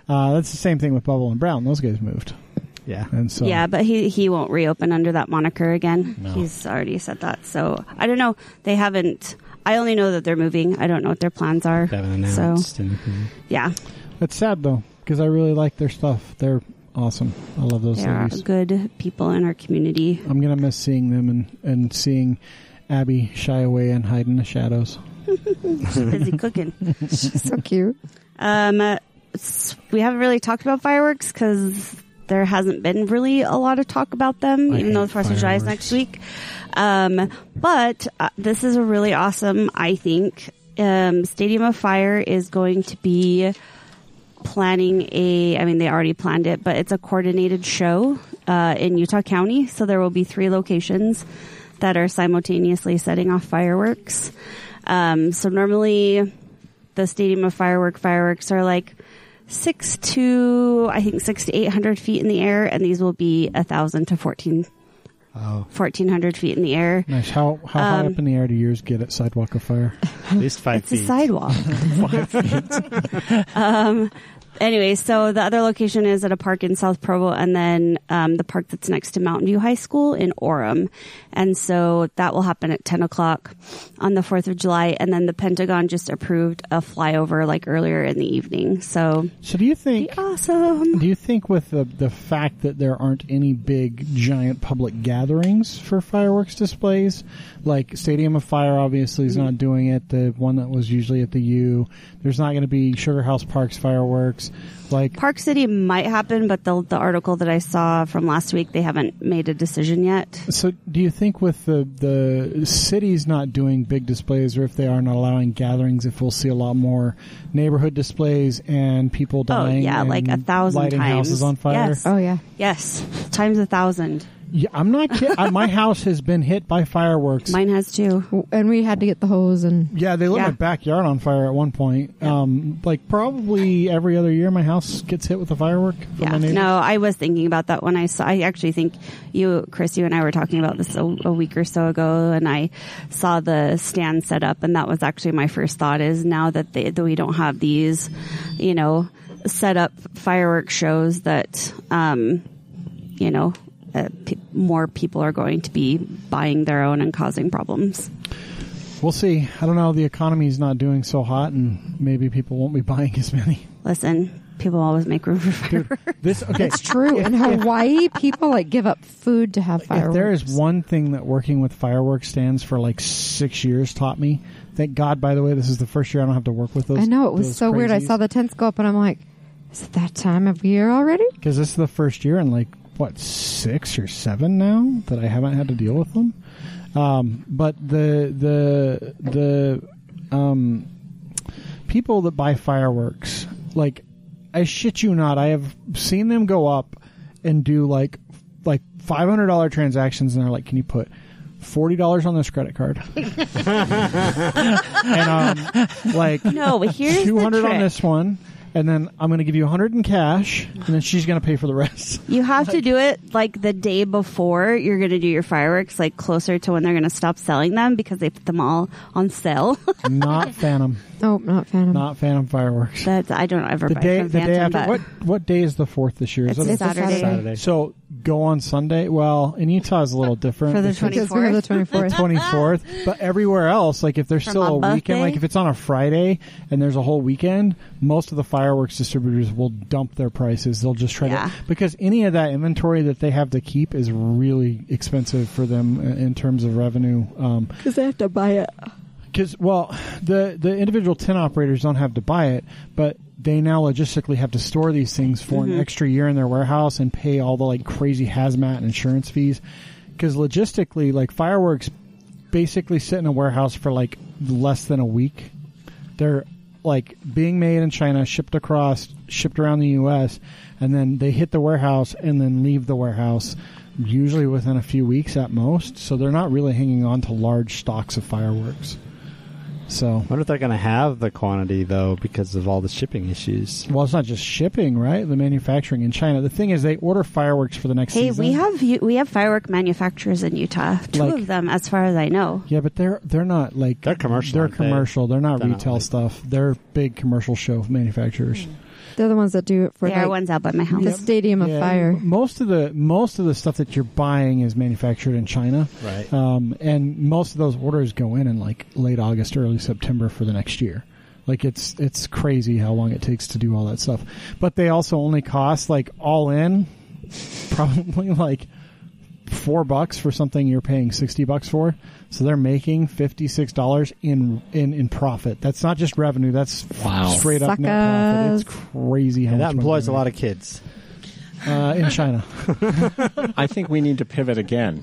Uh, that's the same thing with Bubble and Brown. Those guys moved, yeah. and so Yeah, but he he won't reopen under that moniker again. No. He's already said that. So I don't know. They haven't. I only know that they're moving. I don't know what their plans are. They haven't So anything. yeah, it's sad though because I really like their stuff. They're awesome. I love those they are ladies. good people in our community. I'm gonna miss seeing them and and seeing Abby shy away and hide in the shadows. Busy cooking. She's so cute. Um, uh, we haven't really talked about fireworks because there hasn't been really a lot of talk about them, I even though the Fourth of July is fireworks. next week. Um, but uh, this is a really awesome, I think. Um, Stadium of Fire is going to be planning a, I mean, they already planned it, but it's a coordinated show uh, in Utah County. So there will be three locations that are simultaneously setting off fireworks. Um, so normally the Stadium of Firework fireworks are like six to, I think, six to 800 feet in the air, and these will be a thousand to 14, Oh, 1400 feet in the air. Nice. How how high Um, up in the air do yours get at Sidewalk of Fire? at least five It's feet. It's a sidewalk. Five um, anyway, so the other location is at a park in South Provo, and then um, the park that's next to Mountain View High School in Orem. And so that will happen at 10 o'clock on the 4th of July. And then the Pentagon just approved a flyover like earlier in the evening. So So do you think? awesome. Do you think with the the fact that there aren't any big giant public gatherings for fireworks displays, like Stadium of Fire obviously is not doing it, the one that was usually at the U, there's not going to be Sugar House Parks fireworks, like Park City might happen, but the, the article that I saw from last week, they haven't made a decision yet. so do you think with the the cities not doing big displays or if they are not allowing gatherings if we'll see a lot more neighborhood displays and people dying? Oh, dying yeah, like a and thousand lighting times. houses on fire? Yes. Oh yeah. Yes, times a thousand. Yeah, I'm not kidding. My house has been hit by fireworks. Mine has too. And we had to get the hose and Yeah, they lit Yeah. my backyard on fire at one point. Um, like probably every other year, my house gets hit with a firework from Yeah. my. No, I was thinking about that when I saw. I actually think you, Chris, you and I were talking about this a, a week or so ago, and I saw the stand set up, and that was actually my first thought. Is now that, they, that we don't have these, you know. set up fireworks shows that, um, you know, uh, pe- more people are going to be buying their own and causing problems. We'll see. I don't know. The economy is not doing so hot, and maybe people won't be buying as many. Listen, people always make room for fireworks. This okay. It's true. In Hawaii, people like give up food to have If fireworks. there is one thing that working with fireworks stands for like six years taught me, thank God, by the way, this is the first year I don't have to work with those. I know it was those so weird. I saw the tents go up, and I'm like, "Is it that time of year already?" because this is the first year in like what six or seven now that I haven't had to deal with them. Um, but the the the um, people that buy fireworks, like I shit you not, I have seen them go up and do like like five hundred dollar transactions, and they're like, "Can you put?" Forty dollars on this credit card, and um, like No, here's two the on this one, and then I'm going to give you a hundred in cash, and then she's going to pay for the rest. You have to do it like the day before you're going to do your fireworks, like closer to when they're going to stop selling them because they put them all on sale. not Phantom, Oh, not Phantom. not Phantom fireworks. That's I don't ever The buy day, from the day Phantom, after. but What what day is the fourth this year? Is it's it It's a Saturday. Saturday. so go on Sunday. Well, in Utah is a little different For the because- because we have the 24th. 24th. But everywhere else, like if there's For still a weekend, Day? like if it's on a Friday and there's a whole weekend, most of the fireworks distributors will dump their prices. They'll just try Yeah. to because any of that inventory that they have to keep is really expensive for them in terms of revenue. Um, Because they have to buy it. Because well, the the individual tin operators don't have to buy it, but they now logistically have to store these things for Mm-hmm. an extra year in their warehouse and pay all the like crazy hazmat and insurance fees. Because logistically, like fireworks, basically sit in a warehouse for like less than a week. They're like being made in China, shipped across, shipped around the U.S., and then they hit the warehouse and then leave the warehouse. Usually within a few weeks at most, so they're not really hanging on to large stocks of fireworks. So, I wonder if they're going to have the quantity though because of all the shipping issues. well, it's not just shipping, right? The manufacturing in China. The thing is, they order fireworks for the next hey, season. we have you- we have firework manufacturers in Utah. Two Like- of them, as far as I know. Yeah, but they're they're not like They're commercial, They're aren't they? commercial. They're not They're not retail like- stuff. They're big commercial show manufacturers. Hmm. They're the ones that do it for They are like, ones out by my house. the Stadium of Yeah, Fire. Most of the most of the stuff that you're buying is manufactured in China, Right. um, and most of those orders go in in like late August, early September for the next year. Like it's it's crazy how long it takes to do all that stuff. But they also only cost like all in probably like four bucks for something you're paying sixty bucks for. So they're making fifty six dollars in in in profit. That's not just revenue. That's Wow. straight up net profit. It's crazy how And that money employs they a lot of kids. uh, in China. I think we need to pivot again.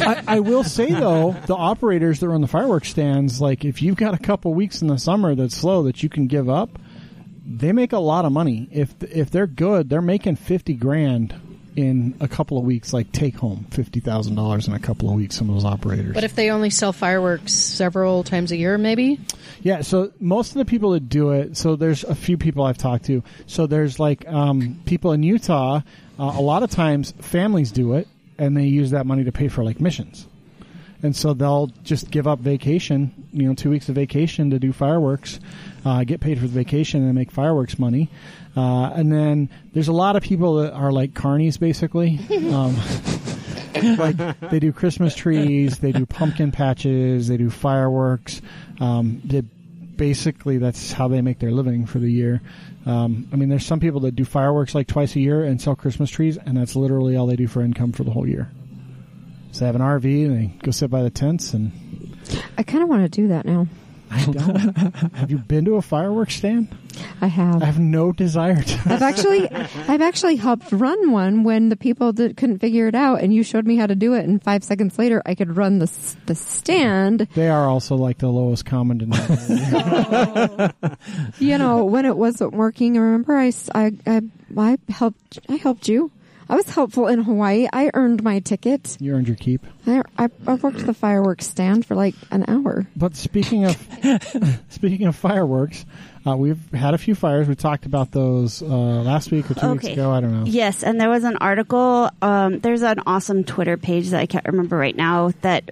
I, I will say though, the operators that run the fireworks stands, like if you've got a couple weeks in the summer that's slow that you can give up, they make a lot of money. If if they're good, they're making fifty grand in a couple of weeks. Like take home fifty thousand dollars in a couple of weeks. Some of those operators. But if they only sell fireworks several times a year, maybe Yeah, so most of the people that do it, so there's a few people I've talked to. So there's like um, people in Utah. Uh, a lot of times, families do it, and they use that money to pay for like missions. And so they'll just give up vacation, you know, two weeks of vacation to do fireworks, uh, get paid for the vacation, and make fireworks money. Uh, and then there's a lot of people that are like carnies, basically. Um, like they do Christmas trees, they do pumpkin patches, they do fireworks. Um, they basically that's how they make their living for the year. Um, I mean, there's some people that do fireworks like twice a year and sell Christmas trees, and that's literally all they do for income for the whole year. So they have an RV and they go sit by the tents. And I kind of want to do that now. I don't. have you been to a fireworks stand? I have. I have no desire to. I've actually, I've actually helped run one when the people that couldn't figure it out, and you showed me how to do it. And five seconds later, I could run the the stand. They are also like the lowest common denominator. You know, when it wasn't working. Remember, I, I, I, I helped. I helped you. I was helpful in Hawaii. I earned my ticket. you earned your keep. I, I, I worked the fireworks stand for like an hour. But speaking of speaking of fireworks, uh, we've had a few fires. We talked about those uh, last week or two weeks ago. I don't know. Yes, and there was an article. Um, there's an awesome Twitter page that I can't remember right now that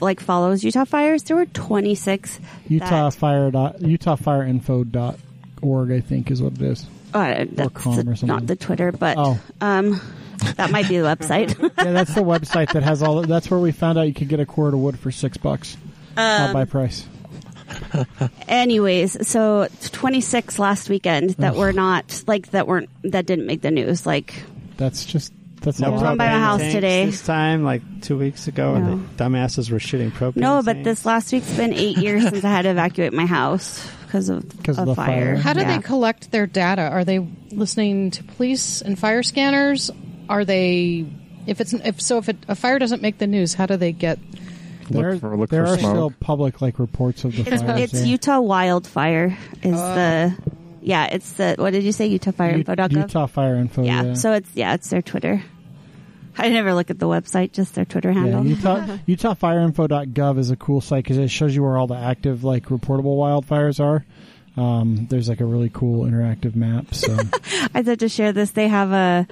like follows Utah fires. There were 26 Utah that- Fire dot, Utah Fire Info dot .org, I think, is what it is. Uh, that's com or the- something. not the Twitter, but Oh. um, that might be the website. Yeah, that's the website that has all. That's where we found out you could get a cord of wood for six bucks. Not Um, by price. Anyways, so 26 last weekend that were not like that weren't that didn't make the news. Like That's just that's No one by my house today. This time, like two weeks ago, No. the dumbasses were shooting propane. no, but tanks. this last week's been eight years since I had to evacuate my house because of, 'Cause of a the fire. fire. How do Yeah. they collect their data? Are they listening to police and fire scanners? Are they if it's if so if it, a fire doesn't make the news, how do they get There, Look for- look there for are smoke. still public like reports of the It's, fires. it's there. Utah Wildfire is oh. the yeah. It's the what did you say? Utah Fire U- Info.gov. Utah Fire Info. yeah. Yeah, So it's yeah, it's their Twitter. I never look at the website, just their Twitter yeah handle. Utah UtahFireInfo.gov is a cool site because it shows you where all the active like reportable wildfires are. Um, there's like a really cool interactive map. So I said to share this. They have a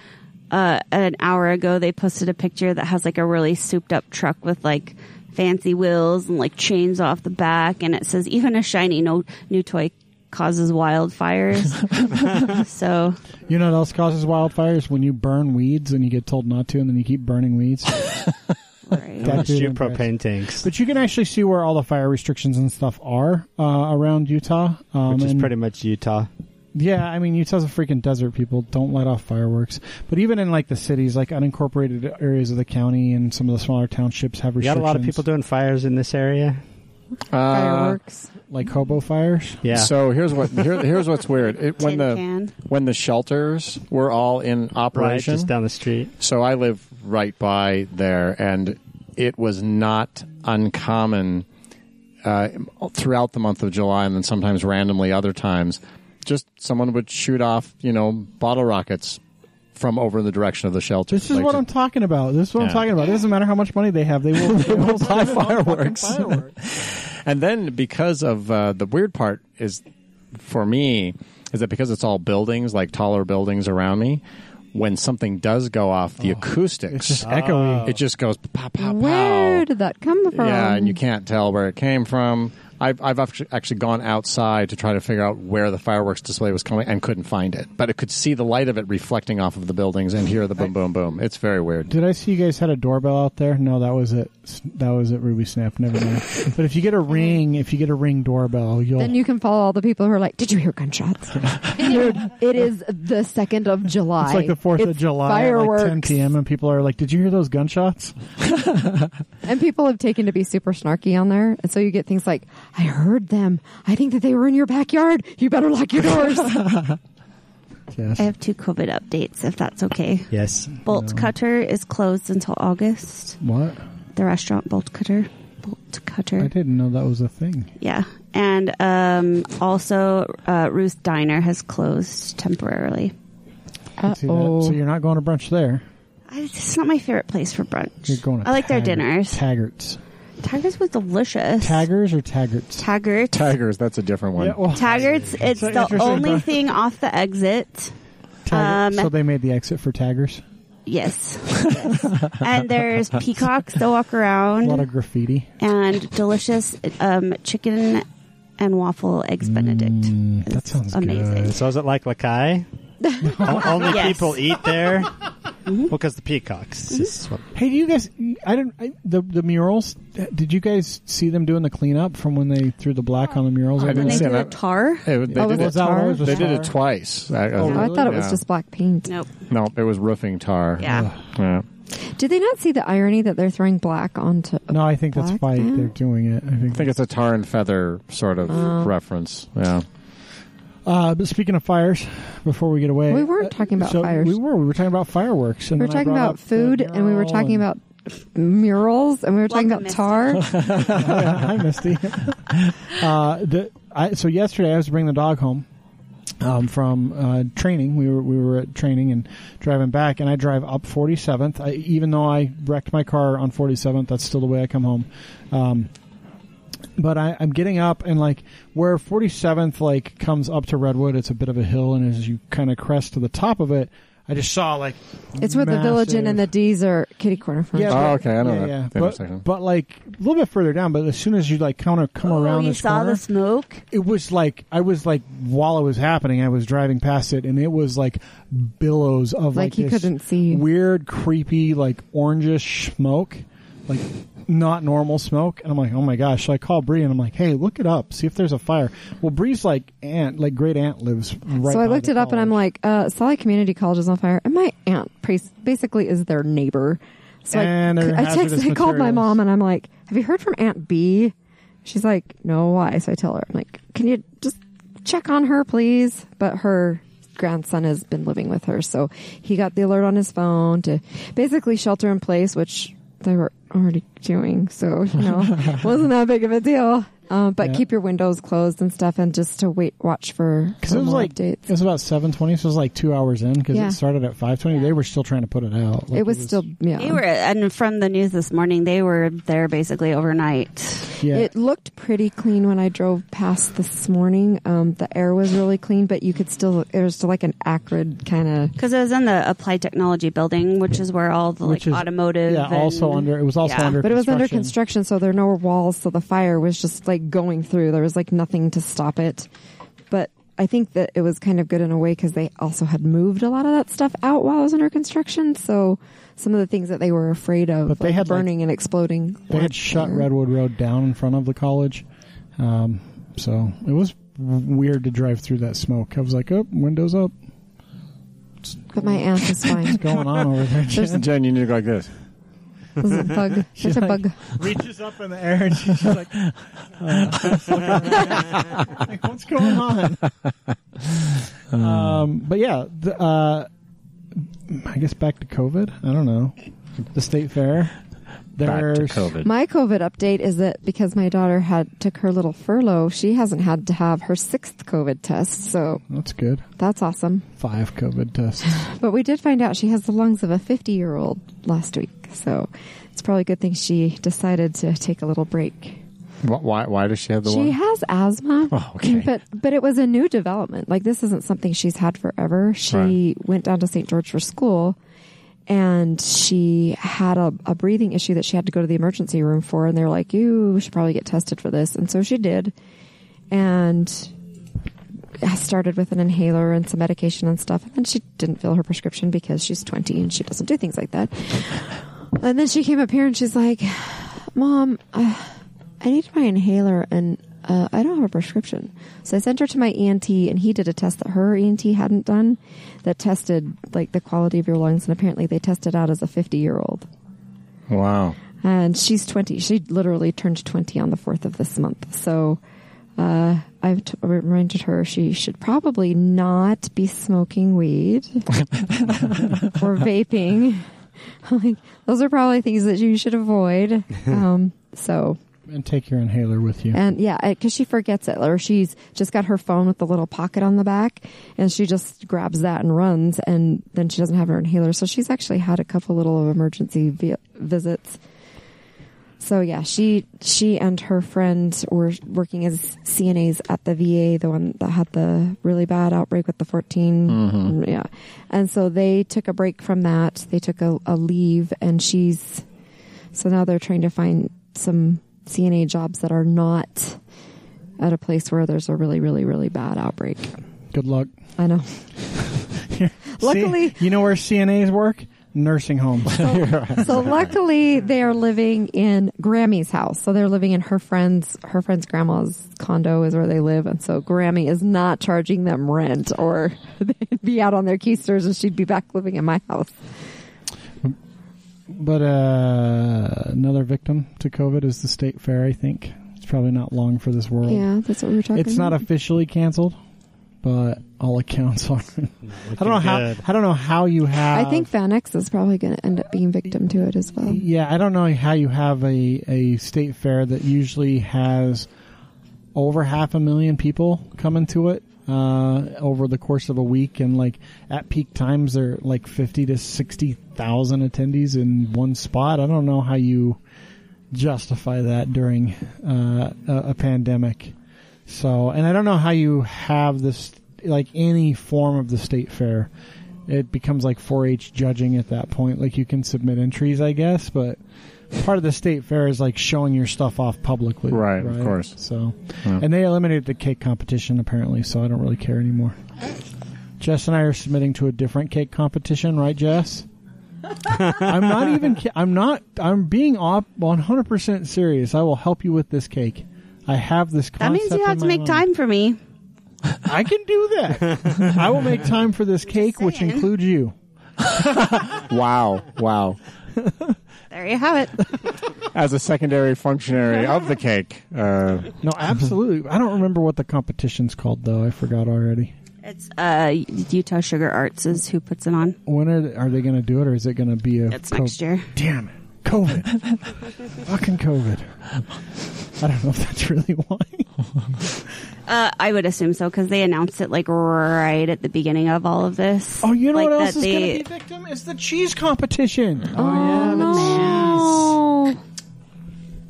uh, an hour ago they posted a picture that has like a really souped up truck with like fancy wheels and like chains off the back, and it says even a shiny no new toy causes wildfires. so you know what else causes wildfires? When you burn weeds and you get told not to, and then you keep burning weeds. right. That Don't shoot propane tanks, But you can actually see where all the fire restrictions and stuff are uh, around Utah. Um, which is and- pretty much Utah. Yeah, I mean Utah's a freaking desert. People don't let off fireworks. But even in like the cities, like unincorporated areas of the county and some of the smaller townships have You got restrictions. a lot of people doing fires in this area. Uh, Fireworks. Like hobo fires. Yeah. So here's what here, here's what's weird. It, when Tin the can. when the shelters were all in operation, right, operation, just down the street. so I live right by there, and it was not uncommon uh, throughout the month of July, and then sometimes randomly other times, just someone would shoot off, you know, bottle rockets from over in the direction of the shelter. This is Like what to- I'm talking about. This is what I'm talking about. It doesn't matter how much money they have; they will, they will buy set off fucking fireworks. fireworks. And then because of uh, the weird part is for me is that because it's all buildings, like taller buildings around me, when something does go off, the acoustics It's just echoey. it just goes pow pow pow. Where did that come from? Yeah, and you can't tell where it came from. I've, I've actually gone outside to try to figure out where the fireworks display was coming and couldn't find it. But it could see the light of it reflecting off of the buildings and hear the boom, boom, boom. It's very weird. Did I see you guys had a doorbell out there? No, that was it. That was it. Ruby Snap. Never mind. but if you get a ring, if you get a ring doorbell, you'll. Then you can follow all the people who are like, "Did you hear gunshots?" it is the second of July. it's like the Fourth of July fireworks, at like 10 p.m. and people are like, "Did you hear those gunshots?" and people have taken to be super snarky on there, and so you get things like, "I heard them. I think that they were in your backyard. You better lock your doors." Yes. I have two COVID updates, if that's okay. Yes. Bolt Cutter is closed until August. What? The restaurant Bolt Cutter. Bolt Cutter. I didn't know that was a thing. Yeah. And um, also, uh, Ruth Diner has closed temporarily. I see that. Uh-oh. So you're not going to brunch there. I, it's not my favorite place for brunch. You're going. To I like their Taggart- dinners. Taggart's. Taggart's was delicious. Taggers or Taggart's? Taggart. Tigers, that's a different one. Yeah, well, Taggart's. It's So the interesting, only but- thing off the exit. Taggart- um, so they made the exit for Taggers. Yes. yes. and there's peacocks that walk around. A lot around of graffiti. and delicious um, chicken and waffle eggs Benedict. Mm, that It's sounds amazing. good. So is it like Lakai? O- Only Yes. people eat there. Mm-hmm. Well, because the peacocks. This is mm-hmm. what- Hey, do you guys? I didn't. I, the the murals. Did you guys see them doing the cleanup from when they threw the black on the murals? I And didn't they see do that. tar. They, they Oh, did was it. it Was that what it was? They did it twice. I, Oh, I thought it was yeah. just black paint. Nope. No, it was roofing tar. Yeah. Yeah. Do they not see the irony that they're throwing black onto? No, I think that's Black why now? they're doing it. I think. I think it's a tar and feather sort of Oh. reference. Yeah. Uh, but speaking of fires, before we get away, We weren't uh, talking about so fires. We were. We were talking about fireworks. And We were talking about food, and we were talking and- about murals, and we were talking Welcome, about tar. Hi, Misty. uh, the, I, so yesterday I was bringing the dog home um, from uh, training. We were we were at training and driving back, and I drive up 47th. I, even though I wrecked my car on 47th, that's still the way I come home. Um, but I, I'm getting up and like where 47th like comes up to Redwood, it's a bit of a hill, and as you kind of crest to the top of it, I just saw like It's where the Village Inn and the Dee's are kitty corner from. Yeah, Oh, but- okay, I know yeah, that- yeah. that But, but like a little bit further down, but as soon as you like kind of come Oh, around you this saw corner, the smoke? it was like I was like while it was happening, I was driving past it, and it was like billows of Like like, he this couldn't see. weird, creepy, like orangish smoke, like not normal smoke. And I'm like, oh my gosh! So I call Bree and I'm like, hey, look it up, see if there's a fire. Well, Bree's like aunt, like great aunt lives right. so I looked it up and I'm like, uh, Salt Lake Community College is on fire, and my aunt basically is their neighbor. So And I, I text, I called my mom and I'm like, have you heard from Aunt B? She's like, no, why? So I tell her, I'm like, can you just check on her, please? But her grandson has been living with her, so he got the alert on his phone to basically shelter in place, which they were already doing. So you know, wasn't that big of a deal. Um, but Yeah. keep your windows closed and stuff, and just to wait, watch for, Because for it was more like updates. it was about seven twenty, so it was like two hours in because Yeah. it started at five twenty. They were still trying to put it out. Like, it was still yeah. They were, and from the news this morning, they were there basically overnight. yeah. It looked pretty clean when I drove past this morning. Um, the air was really clean, but you could still it was still like an acrid kind of. Because it was in the Applied Technology building, which is where all the like is- automotive. yeah, also under it was also yeah. under, But it was under construction. construction, so there were no walls, so the fire was just like going through. There was like nothing to stop it. But I think that it was kind of good in a way because they also had moved a lot of that stuff out while it was under construction. So some of the things that they were afraid of, But they like had, like- burning and exploding. They had weren't shut there. Redwood Road down in front of the college, um, so it was weird to drive through that smoke. I was like, "Oh, windows up, But my aunt is fine. what's going on over there?" Jen? Jen, you need to go like this. There's a bug. She's There's a like- bug. Reaches up in the air and she's just like, uh, like, "What's going on?" um, but yeah, the, uh, I guess back to COVID. I don't know the state fair. Back to There's COVID. My COVID update is that because my daughter had took her little furlough, she hasn't had to have her sixth COVID test. So that's good. that's awesome. Five COVID tests. But we did find out she has the lungs of a 50 year old last week. So it's probably a good thing she decided to take a little break. Why? Why does she have the she one? has asthma. Oh, okay. But but it was a new development. Like this isn't something she's had forever. She Right. went down to St. George for school and she had a, a breathing issue that she had to go to the emergency room for and they're like, You should probably get tested for this and so she did. And I started with an inhaler and some medication and stuff. And then she didn't fill her prescription because she's 20 and she doesn't do things like that. And then she came up here and she's like, Mom, I, I need my inhaler and uh, I don't have a prescription. So I sent her to my ENT and he did a test that her ENT hadn't done that tested like the quality of your lungs. And apparently they tested out as a 50 year old. Wow. And she's 20. She literally turned 20 on the 4th of this month. So uh, I've t- reminded her she should probably not be smoking weed or vaping. like, those are probably things that you should avoid. Um, so, and take your inhaler with you. and yeah, because she forgets it, or she's just got her phone with the little pocket on the back, and she just grabs that and runs, and then she doesn't have her inhaler. So she's actually had a couple little emergency vi- visits. So yeah, she she and her friend were working as CNAs at the VA, the one that had the really bad outbreak with the 14. Mm-hmm. Mm, yeah, and so they took a break from that. They took a, a leave, and she's so now they're trying to find some CNA jobs that are not at a place where there's a really, really, really bad outbreak. Good luck. I know. Luckily- See, you know where CNAs work? Nursing homes. So luckily they are living in Grammy's house. So they're living in her friend's her friend's grandma's condo is where they live and so Grammy is not charging them rent or they'd be out on their keisters and she'd be back living in my house. But uh, another victim to COVID is the state fair. I think it's probably not long for this world. Yeah, that's what we were talking it's not officially canceled, but all accounts are. I don't know how. I don't know how you have. I think FanX is probably going to end up being victim to it as well. Yeah, I don't know how you have a a state fair that usually has over half a million people coming to it uh, over the course of a week, and like at peak times, there are like fifty to sixty thousand attendees in one spot. I don't know how you justify that during uh, a, a pandemic. So, and I don't know how you have this like any form of the state fair it becomes like 4-H judging at that point. Like you can submit entries, I guess, but part of the state fair is like showing your stuff off publicly. Right, of course. So, Yeah. and they eliminated the cake competition apparently, so I don't really care anymore. Jess and I are submitting to a different cake competition, right, Jess? I'm not even. I'm not. I'm being op 100 percent serious. I will help you with this cake. I have this. That means you have to make mind. time for me. I can do that. I will make time for this cake, which includes you. Wow, wow. There you have it. As a secondary functionary of the cake, uh, No, absolutely. I don't remember what the competition's called though. I forgot already. It's uh, Utah Sugar Arts is who puts it on. When are they, are they going to do it, or is it going to be a? It's next year. Damn it! COVID. Fucking COVID. I don't know if that's really why. Uh, I would assume so because they announced it like right at the beginning of all of this. Oh, you know like what else that is going to be victim? It's the cheese competition. Oh, yeah, no. Cheese.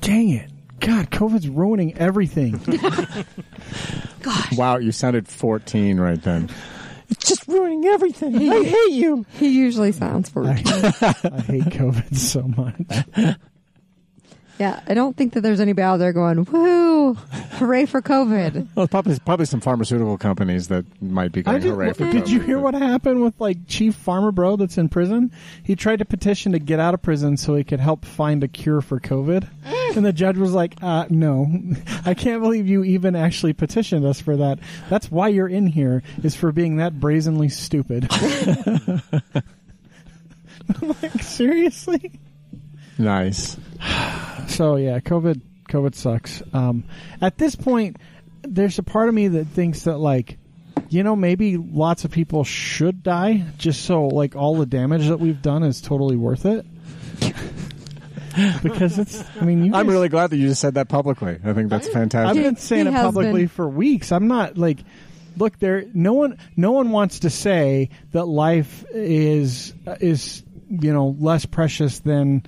Dang it! God, COVID's ruining everything. wow, you sounded 14 right then. It's just ruining everything. I hate you. He usually sounds I, 14. I hate COVID so much. yeah, I don't think that there's anybody out there going, woohoo, hooray for COVID. Well, probably probably some pharmaceutical companies that might be I going did, hooray for COVID. did you hear but- what happened with like Chief Pharma Bro that's in prison? He tried to petition to get out of prison so he could help find a cure for COVID. and the judge was like, uh, no, I can't believe you even actually petitioned us for that. That's why you're in here is for being that brazenly stupid. I'm like, seriously? Nice. So yeah, COVID COVID sucks. Um, at this point, there's a part of me that thinks that like, you know, maybe lots of people should die just so like all the damage that we've done is totally worth it. because it's, I mean, you I'm guys- really glad that you just said that publicly. I think that's fantastic. I've been saying He it publicly been. for weeks. I'm not like, look, there. No one, no one wants to say that life is is you know less precious than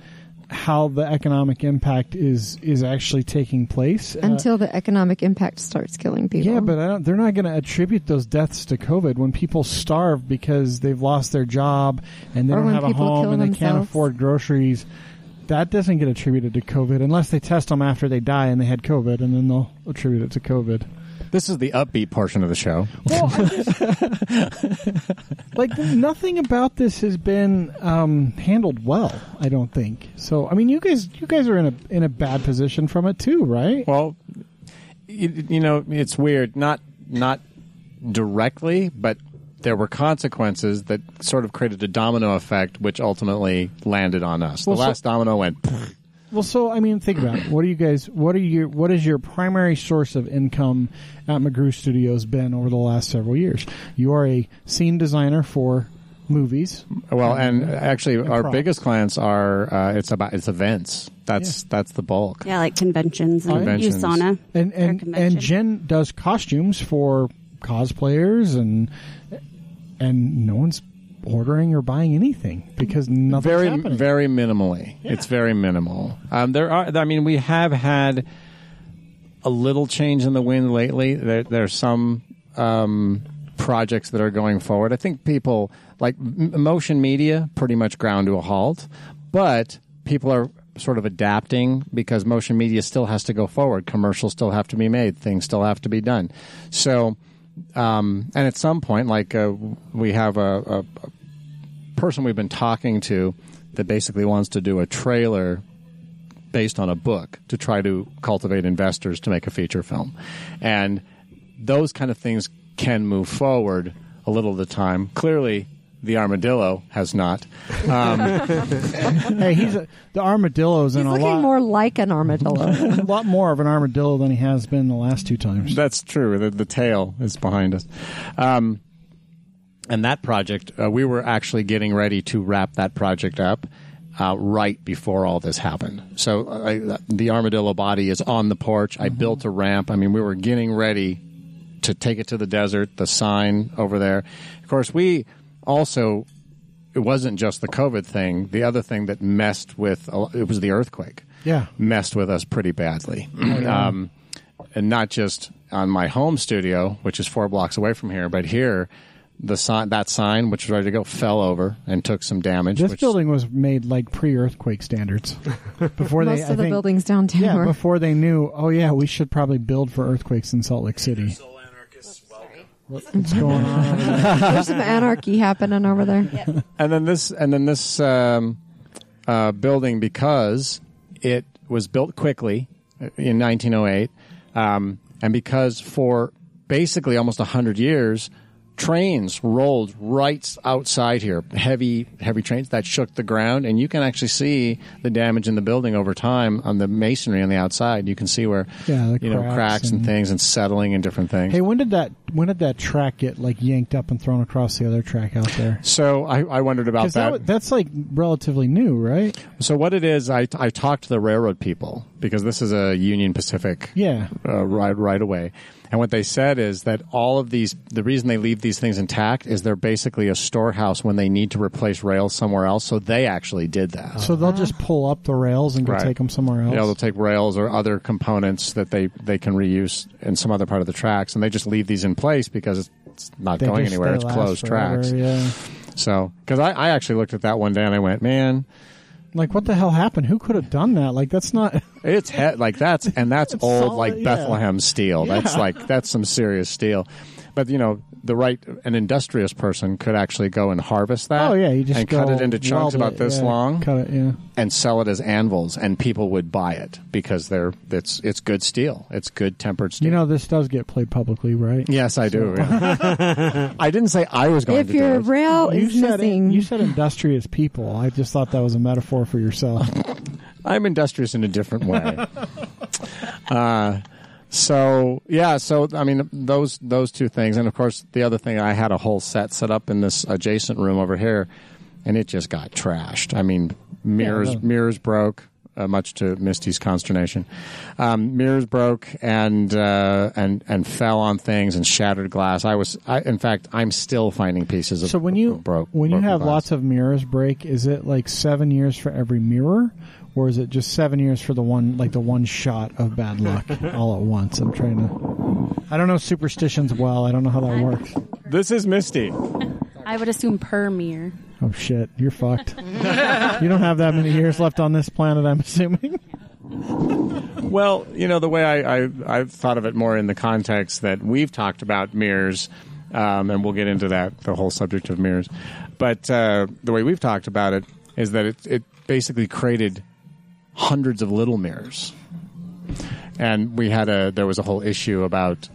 how the economic impact is is actually taking place. Uh, Until the economic impact starts killing people. yeah, but I don't, they're not going to attribute those deaths to COVID when people starve because they've lost their job and they Or don't have a home and they can't afford groceries. That doesn't get attributed to COVID unless they test them after they die and they had COVID, and then they'll attribute it to COVID. This is the upbeat portion of the show. Well, just, like nothing about this has been um, handled well. I don't think so. I mean, you guys, you guys are in a in a bad position from it too, right? Well, you, you know, it's weird. Not not directly, but there were consequences that sort of created a domino effect, which ultimately landed on us. Well, the so- last domino went. Well, so I mean, think about it. What are you guys? What are your? What is your primary source of income at McGrew Studios been over the last several years? You are a scene designer for movies. Well, and actually, our props. biggest clients are uh, it's about it's events. That's that's the bulk. Yeah, like conventions and Conventions. USANA. and and and Jen does costumes for cosplayers and and no one's ordering or buying anything because nothing's very happening. very minimally. It's very minimal. Um, there are. I mean, we have had a little change in the wind lately. There, there's some um, projects that are going forward. I think people like m- motion media pretty much ground to a halt, but people are sort of adapting because motion media still has to go forward. Commercials still have to be made. Things still have to be done. So. Um, and at some point, like uh, we have a, a, person we've been talking to that basically wants to do a trailer based on a book to try to cultivate investors to make a feature film. And those kind of things can move forward a little at a time. Clearly, the armadillo has not. Um, hey, he's a, the armadillo's He's in a looking lot more like an armadillo. a lot more of an armadillo than he has been the last two times. That's true. The, the tail is behind us. Um, and that project, uh, we were actually getting ready to wrap that project up uh, right before all this happened. So uh, I, the armadillo body is on the porch. I built a ramp. I mean, we were getting ready to take it to the desert, the sign over there. Of course, we also, it wasn't just the COVID thing. The other thing that messed with, it was the earthquake Yeah. messed with us pretty badly. um, and not just on my home studio, which is four blocks away from here, but here, the sign that sign, which was ready to go, fell over and took some damage. This which, building was made like pre-earthquake standards. Before Most they, of I the think- buildings downtown Yeah, were. before they knew. Oh yeah, we should probably build for earthquakes in Salt Lake City. Soul anarchists, welcome. What's going on? There's some anarchy happening over there. and then this and then this um, uh, building because it was built quickly in 1908, um, and because for basically almost hundred years. Trains rolled right outside here, heavy, heavy trains that shook the ground, and you can actually see the damage in the building over time on the masonry on the outside. You can see where, Yeah, you know, cracks cracks and, and- things and settling and different things. Hey, when did that when did that track get like yanked up and thrown across the other track out there? so I, I wondered about that, that. that's like relatively new, right? So what it is, I, I talked to the railroad people because this is a Union Pacific Yeah. uh, right right away, and what they said is that all of these, the reason they leave these things intact is they're basically a storehouse when they need to replace rails somewhere else. So they actually did that. So they'll uh-huh. just pull up the rails and go Right. take them somewhere else. Yeah, they'll take rails or other components that they, they can reuse in some other part of the tracks, and they just leave these in place because it's, it's not They going just- anywhere. It's closed forever, tracks. Yeah. So, because I, I actually looked at that one day and I went, man, Like what the hell happened? Who could have done that? Like that's not. It's he- like that's and that's old solid, like yeah. Bethlehem steel. That's Yeah. like that's some serious steel. But you know, the right an industrious person could actually go and harvest that. Oh yeah, you just and cut it into chunks weld about it, this yeah, long Cut it, yeah. and sell it as anvils, and people would buy it because they're it's it's good steel. It's good tempered steel. You know this does get played publicly, right? Yes, I do. yeah. I didn't say I was going If to do your it. rail You is said missing, you said industrious people. I just thought that was a metaphor for yourself. I'm industrious in a different way. uh, so yeah, so I mean those those two things, and of course the other thing, I had a whole set set up in this adjacent room over here, and it just got trashed. I mean, mirrors Yeah, no. mirrors broke. Uh, much to Misty's consternation, um, mirrors broke and uh, and and fell on things and shattered glass. I was, I, in fact, I'm still finding pieces of So when you broke when you have glass. lots of mirrors break, is it like seven years for every mirror, or is it just seven years for the one like the one shot of bad luck all at once? I'm trying to. I don't know superstitions well. I don't know how that works. this is Misty. I would assume per mirror. Oh shit, you're fucked. you don't have that many years left on this planet. I'm assuming. Well, you know, the way I, I, I've thought of it more in the context that we've talked about mirrors, um, and we'll get into that, the whole subject of mirrors. But uh, the way we've talked about it is that it, it basically created hundreds of little mirrors. And we had a, there was a whole issue about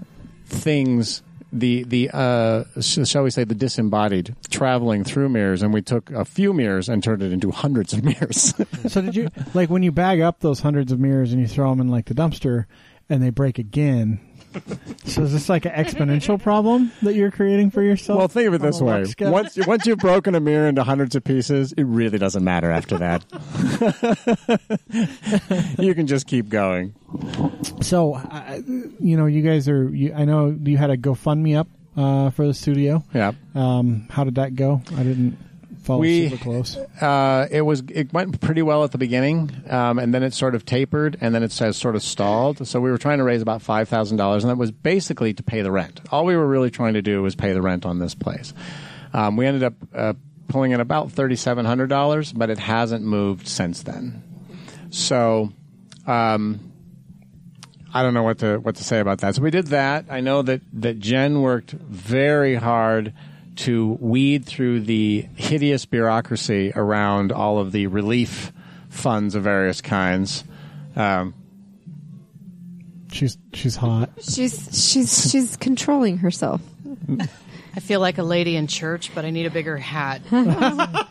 things, the, the uh, shall we say, the disembodied traveling through mirrors, and we took a few mirrors and turned it into hundreds of mirrors. So did you like when you bag up those hundreds of mirrors and you throw them in like the dumpster and they break again? So is this like an exponential problem that you're creating for yourself? Well, think of it this way: luck scale? once once you've broken a mirror into hundreds of pieces, it really doesn't matter after that. you can just keep going. So, I you know, you guys are. You, I know you had a GoFundMe up uh, for the studio. Yeah, Um, how did that go? I didn't follow We- super close. uh, it was it went pretty well at the beginning, um, and then it sort of tapered, and then it has sort of stalled. So we were trying to raise about five thousand dollars, and that was basically to pay the rent. All we were really trying to do was pay the rent on this place. Um, we ended up uh, pulling in about thirty seven hundred dollars, but it hasn't moved since then. So. Um, I don't know what to what to say about that. So we did that. I know that that Jen worked very hard to weed through the hideous bureaucracy around all of the relief funds of various kinds. Um, She's she's hot. she's she's she's controlling herself. I feel like a lady in church, but I need a bigger hat.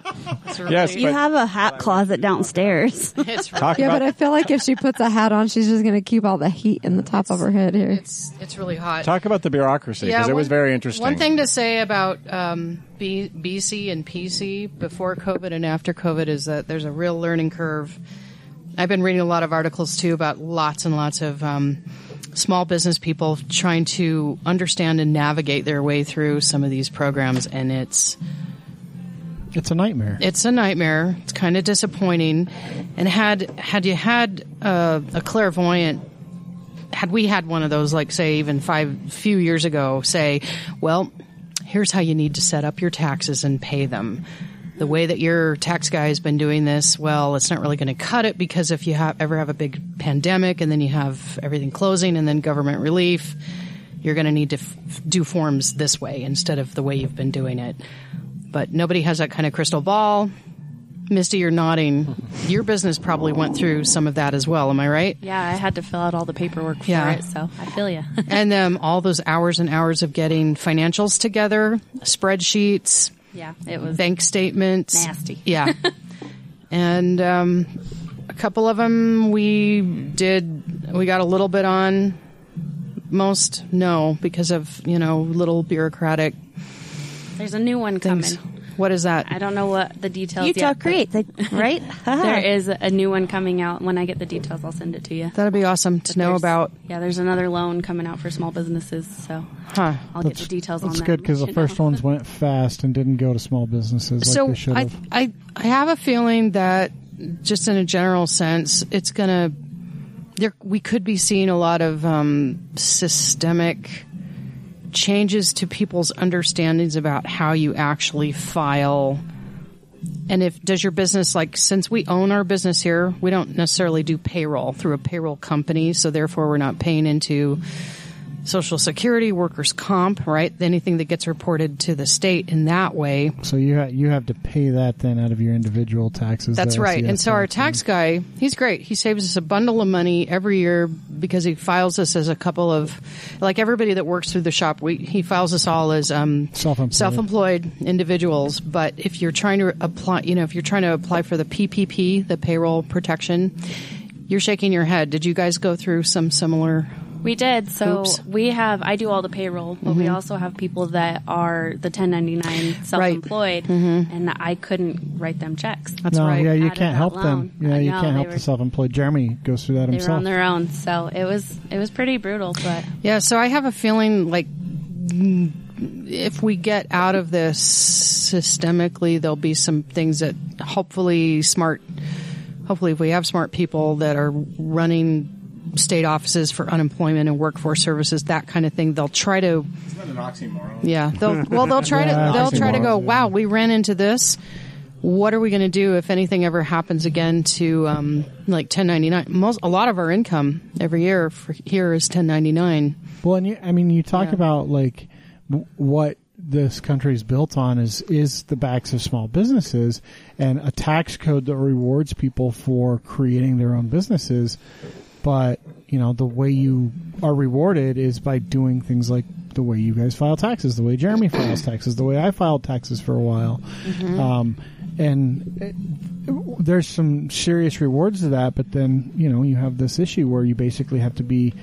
Really- Yes, You have a hat closet downstairs. it's talk Yeah, but I feel like if she puts a hat on, she's just going to keep all the heat in the top of her head here. it's it's really hot. talk about the bureaucracy because it was very interesting. One thing to say about um, B, BC and PC before COVID and after COVID is that there's a real learning curve. I've been reading a lot of articles too about lots and lots of um, small business people trying to understand and navigate their way through some of these programs, and it's It's a nightmare. it's a nightmare. It's kind of disappointing. And had had you had uh, a clairvoyant, had we had one of those, like say even five few years ago, say, well, here's how you need to set up your taxes and pay them. The way that your tax guy has been doing this, well, it's not really going to cut it because if you have, ever have a big pandemic and then you have everything closing and then government relief, you're going to need to f- do forms this way instead of the way you've been doing it. But nobody has that kind of crystal ball. Misty, you're nodding. Your business probably went through some of that as well. Am I right? Yeah, I had to fill out all the paperwork for Yeah. it, so I feel you. and um, all those hours and hours of getting financials together, spreadsheets, yeah, it was bank statements. nasty. Yeah. and um, a couple of them we did, we got a little bit on. Most no, because of, you know, little bureaucratic There's a new one coming. Things. What is that? I don't know what the details Utah yet. but Create, they- right? there is a new one coming out. When I get the details, I'll send it to you. That'd be awesome to know about. Yeah, there's another loan coming out for small businesses, so Huh. I'll get the details on That's that. good because let the first know. ones went fast and didn't go to small businesses like so they should I, have. I I have a feeling that just in a general sense, it's gonna there we could be seeing a lot of um, systemic changes to people's understandings about how you actually file. And if does your business like since we own our business here, we don't necessarily do payroll through a payroll company, so therefore we're not paying into Social Security, workers' comp, right? Anything that gets reported to the state in that way. So you ha- you have to pay that then out of your individual taxes. That's right. And so our tax. tax guy, he's great. He saves us a bundle of money every year because he files us as a couple of, like everybody that works through the shop, we, he files us all as um, Self-employed. self-employed individuals. But if you're trying to apply, you know, if you're trying to apply for the PPP, the payroll protection, you're shaking your head. Did you guys go through some similar? We did. So Oops. we have, I do all the payroll, but we mm-hmm. also have people that are the 1099 self-employed, mm-hmm. and I couldn't write them checks. That's no, right. yeah, you Out can't help loan. them. Yeah, I you know, can't help were- the self-employed. Jeremy goes through that They were himself. on their own, so it was it was pretty brutal. But Yeah, so I have a feeling like if we get out of this systemically, there'll be some things that hopefully smart, hopefully if we have smart people that are running state offices for unemployment and workforce services, that kind of thing, they'll try to, Isn't that an oxymoron? yeah, they'll, well, they'll try Yeah, to, they'll try to go, wow, we ran into this. What are we going to do if anything ever happens again to um, like 1099? Most a lot of our income every year for here is 1099. Well, and you, I mean, you talk Yeah. about like w- what this country is built on is is the backs of small businesses and a tax code that rewards people for creating their own businesses. But you know, the way you are rewarded is by doing things like the way you guys file taxes, the way Jeremy files taxes, the way I filed taxes for a while. Um, and it, there's some serious rewards to that, but then you know you have this issue where you basically have to be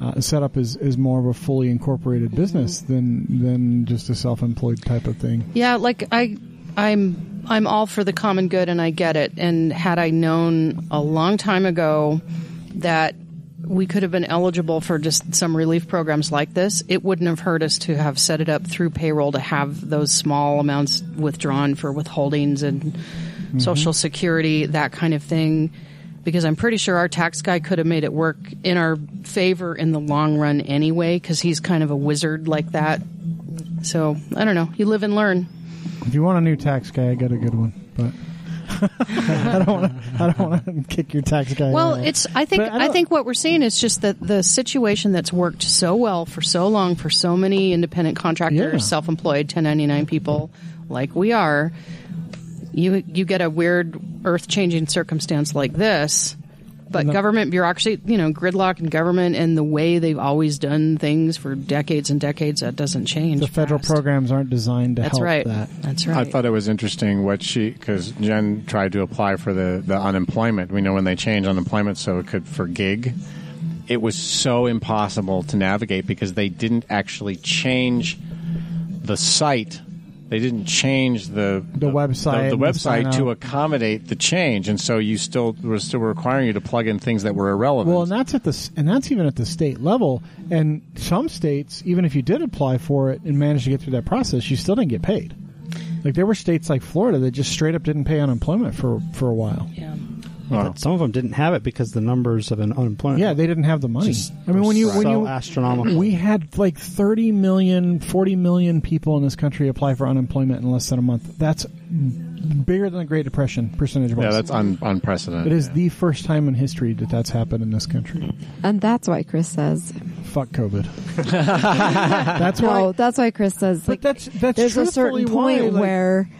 uh, set up as, as more of a fully incorporated business than than just a self-employed type of thing. Yeah, like I, I'm, I'm all for the common good, and I get it. And had I known a long time ago that we could have been eligible for just some relief programs like this, it wouldn't have hurt us to have set it up through payroll to have those small amounts withdrawn for withholdings and mm-hmm. social security, that kind of thing. Because I'm pretty sure our tax guy could have made it work in our favor in the long run anyway, because he's kind of a wizard like that. So I don't know. You live and learn. If you want a new tax guy, I got a good one, but I don't want to. I don't want to kick your tax guy. Well, out. it's. I think. I I, think what we're seeing is just that the situation that's worked so well for so long for so many independent contractors, Yeah. self-employed, 1099 people like we are. You you get a weird earth-changing circumstance like this, but No. government bureaucracy, you know, gridlock in government and the way they've always done things for decades and decades, that doesn't change. the federal fast. programs aren't designed to That's help right. that. That's right. I thought it was interesting what she because Jen tried to apply for the the unemployment. We know when they change unemployment so it could for gig. It was so impossible to navigate because they didn't actually change the site. They didn't change the The website the, the website to accommodate the change, and so you still were still requiring you to plug in things that were irrelevant. Well, and that's at the and that's even at the state level. And some states, even if you did apply for it and managed to get through that process, you still didn't get paid. Like there were states like Florida that just straight up didn't pay unemployment for for a while. yeah. But some of them didn't have it because the numbers of an unemployment. Yeah, they didn't have the money. I mean, when you when so you astronomical. we had like 30 million, 40 million people in this country apply for unemployment in less than a month. That's bigger than the Great Depression percentage wise. Yeah, that's un- unprecedented. it is the first time in history that that's happened in this country. And that's why Chris says. Fuck COVID. that's why. No, that's why Chris says. but Like, that's that's there's a truthfully certain why, point like- where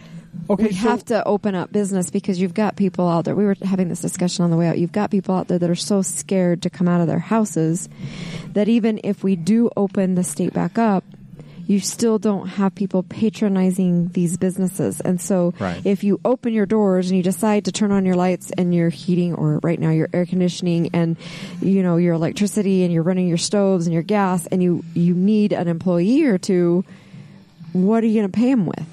okay, we so- have to open up business because you've got people out there. We were having this discussion on the way out. You've got people out there that are so scared to come out of their houses that even if we do open the state back up, you still don't have people patronizing these businesses. And so Right. if you open your doors and you decide to turn on your lights and your heating or right now your air conditioning and you know your electricity and you're running your stoves and your gas and you you need an employee or two, what are you going to pay them with?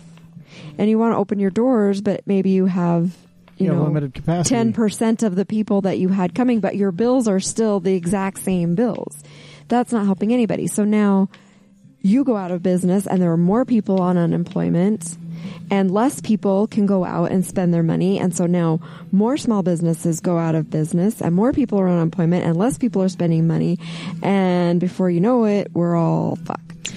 And you want to open your doors, but maybe you have you Yeah, know limited capacity. ten percent of the people that you had coming, but your bills are still the exact same bills. That's not helping anybody. So now you go out of business, and there are more people on unemployment. And less people can go out and spend their money. And so now more small businesses go out of business and more people are on unemployment and less people are spending money. And before you know it, we're all fucked.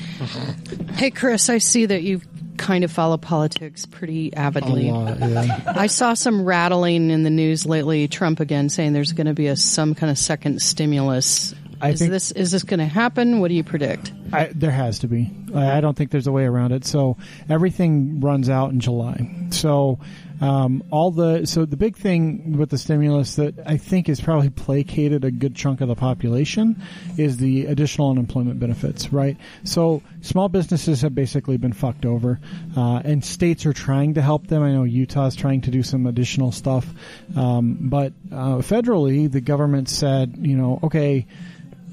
Hey, Chris, I see that you kind of follow politics pretty avidly. I saw some rattling in the news lately. Trump again saying there's going to be a some kind of second stimulus. I is think- this is this going to happen? What do you predict? I, there has to be. I, I don't think there's a way around it. So everything runs out in July. So um, all the so the big thing with the stimulus that I think has probably placated a good chunk of the population is the additional unemployment benefits. Right. So small businesses have basically been fucked over, uh, and states are trying to help them. I know Utah's trying to do some additional stuff, um, but uh, federally the government said, you know, okay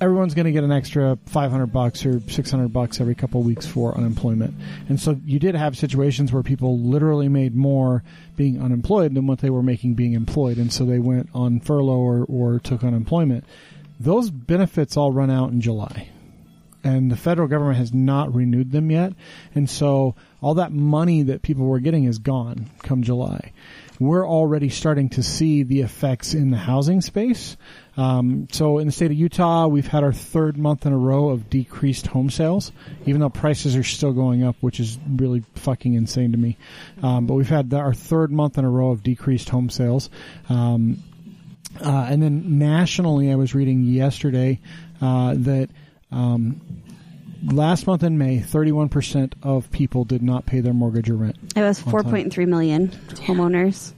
everyone's going to get an extra 500 bucks or 600 bucks every couple of weeks for unemployment. And so you did have situations where people literally made more being unemployed than what they were making being employed. And so they went on furlough or, or took unemployment. Those benefits all run out in July. And the federal government has not renewed them yet. And so all that money that people were getting is gone come July. We're already starting to see the effects in the housing space. Um, so in the state of Utah, we've had our third month in a row of decreased home sales, even though prices are still going up, which is really fucking insane to me. Um, but we've had the, our third month in a row of decreased home sales. Um, uh, and then nationally, I was reading yesterday uh, that um, last month in May, 31% of people did not pay their mortgage or rent. It was 4.3 million homeowners.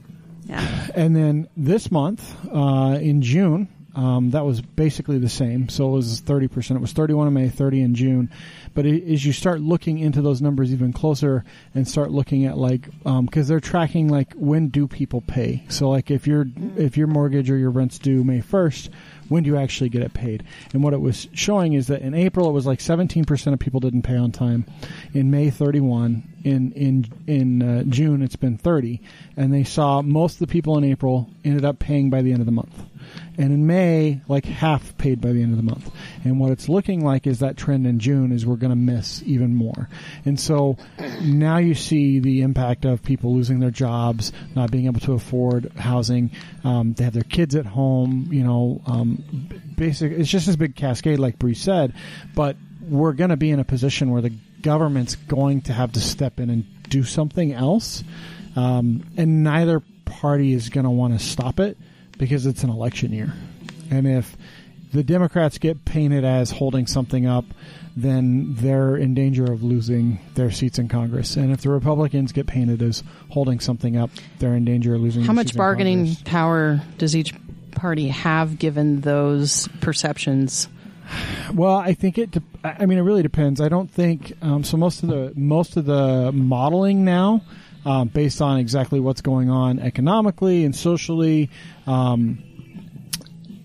Yeah. And then this month, uh, in June, um, that was basically the same. So it was 30%. It was 31 in May, 30 in June. But it, as you start looking into those numbers even closer and start looking at like, um, cause they're tracking like when do people pay? So like if your, if your mortgage or your rent's due May 1st, when do you actually get it paid? And what it was showing is that in April it was like 17% of people didn't pay on time. In May 31, in in in uh, June it's been 30, and they saw most of the people in April ended up paying by the end of the month. And in May, like half paid by the end of the month. And what it's looking like is that trend in June is we're going to miss even more. And so now you see the impact of people losing their jobs, not being able to afford housing. Um, they have their kids at home, you know, um, basic, it's just this big cascade, like Bree said, but we're going to be in a position where the government's going to have to step in and do something else. Um, and neither party is going to want to stop it because it's an election year. And if the Democrats get painted as holding something up, then they're in danger of losing their seats in Congress. And if the Republicans get painted as holding something up, they're in danger of losing. How their much seats in bargaining power does each party have given those perceptions? Well, I think it. De- I I mean, it really depends. I don't think um, so. Most of the most of the modeling now, um, based on exactly what's going on economically and socially, um,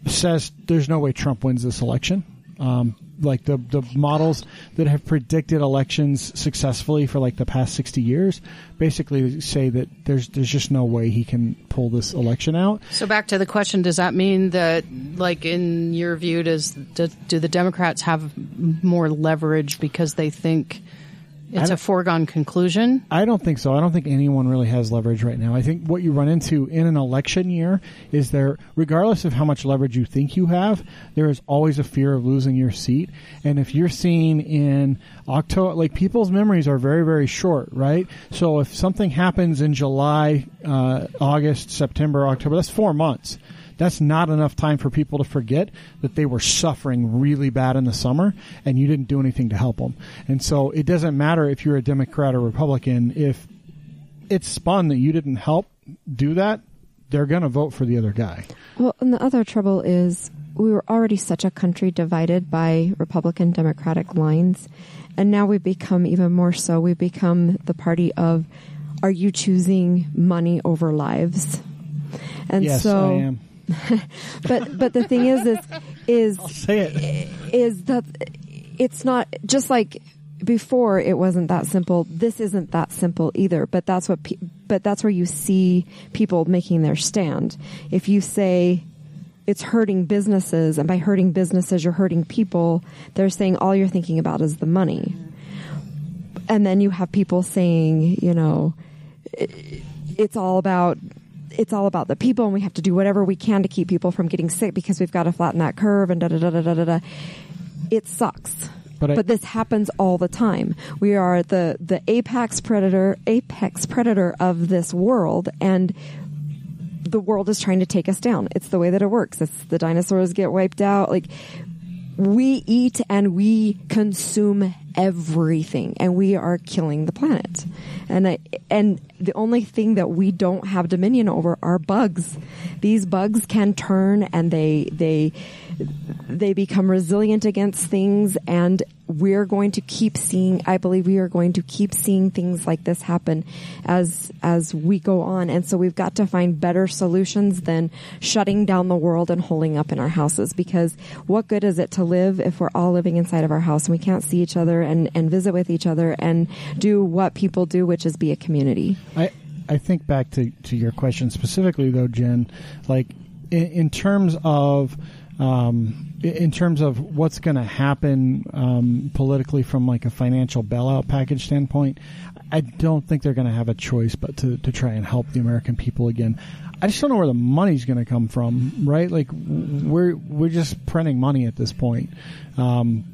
says there's no way Trump wins this election. Um, like the the models that have predicted elections successfully for like the past sixty years, basically say that there's there's just no way he can pull this election out. So back to the question: Does that mean that, like in your view, does do, do the Democrats have more leverage because they think it's a foregone conclusion. I don't think so. I don't think anyone really has leverage right now. I think what you run into in an election year is there, regardless of how much leverage you think you have, there is always a fear of losing your seat. And if you're seen in October, like people's memories are very, very short, right? So if something happens in July, uh, August, September, October, that's four months that's not enough time for people to forget that they were suffering really bad in the summer and you didn't do anything to help them. And so it doesn't matter if you're a Democrat or Republican, if it's spun that you didn't help do that, they're going to vote for the other guy. Well, and the other trouble is we were already such a country divided by Republican Democratic lines. And now we've become even more so. We've become the party of are you choosing money over lives? And yes, so I am. but but the thing is is is Say it. is that it's not just like before it wasn't that simple. This isn't that simple either but that's what pe- but that's where you see people making their stand. If you say it's hurting businesses and by hurting businesses you're hurting people they're saying all you're thinking about is the money. And then you have people saying you know it- it's all about it's all about the people and we have to do whatever we can to keep people from getting sick because we've got to flatten that curve and da da da da da da. It sucks. But But, this happens all the time. We are the, the apex predator, apex predator of this world and the world is trying to take us down. It's the way that it works. It's the dinosaurs get wiped out. Like we eat and we consume everything and we are killing the planet. And I, and the only thing that we don't have dominion over are bugs. These bugs can turn and they they they become resilient against things and we're going to keep seeing I believe we are going to keep seeing things like this happen as as we go on and so we've got to find better solutions than shutting down the world and holding up in our houses because what good is it to live if we're all living inside of our house and we can't see each other and and visit with each other and do what people do which is be a community I I think back to to your question specifically though, Jen. Like in, in terms of um, in terms of what's going to happen um, politically from like a financial bailout package standpoint, I don't think they're going to have a choice but to to try and help the American people again. I just don't know where the money's going to come from, right? Like we're we're just printing money at this point. Um,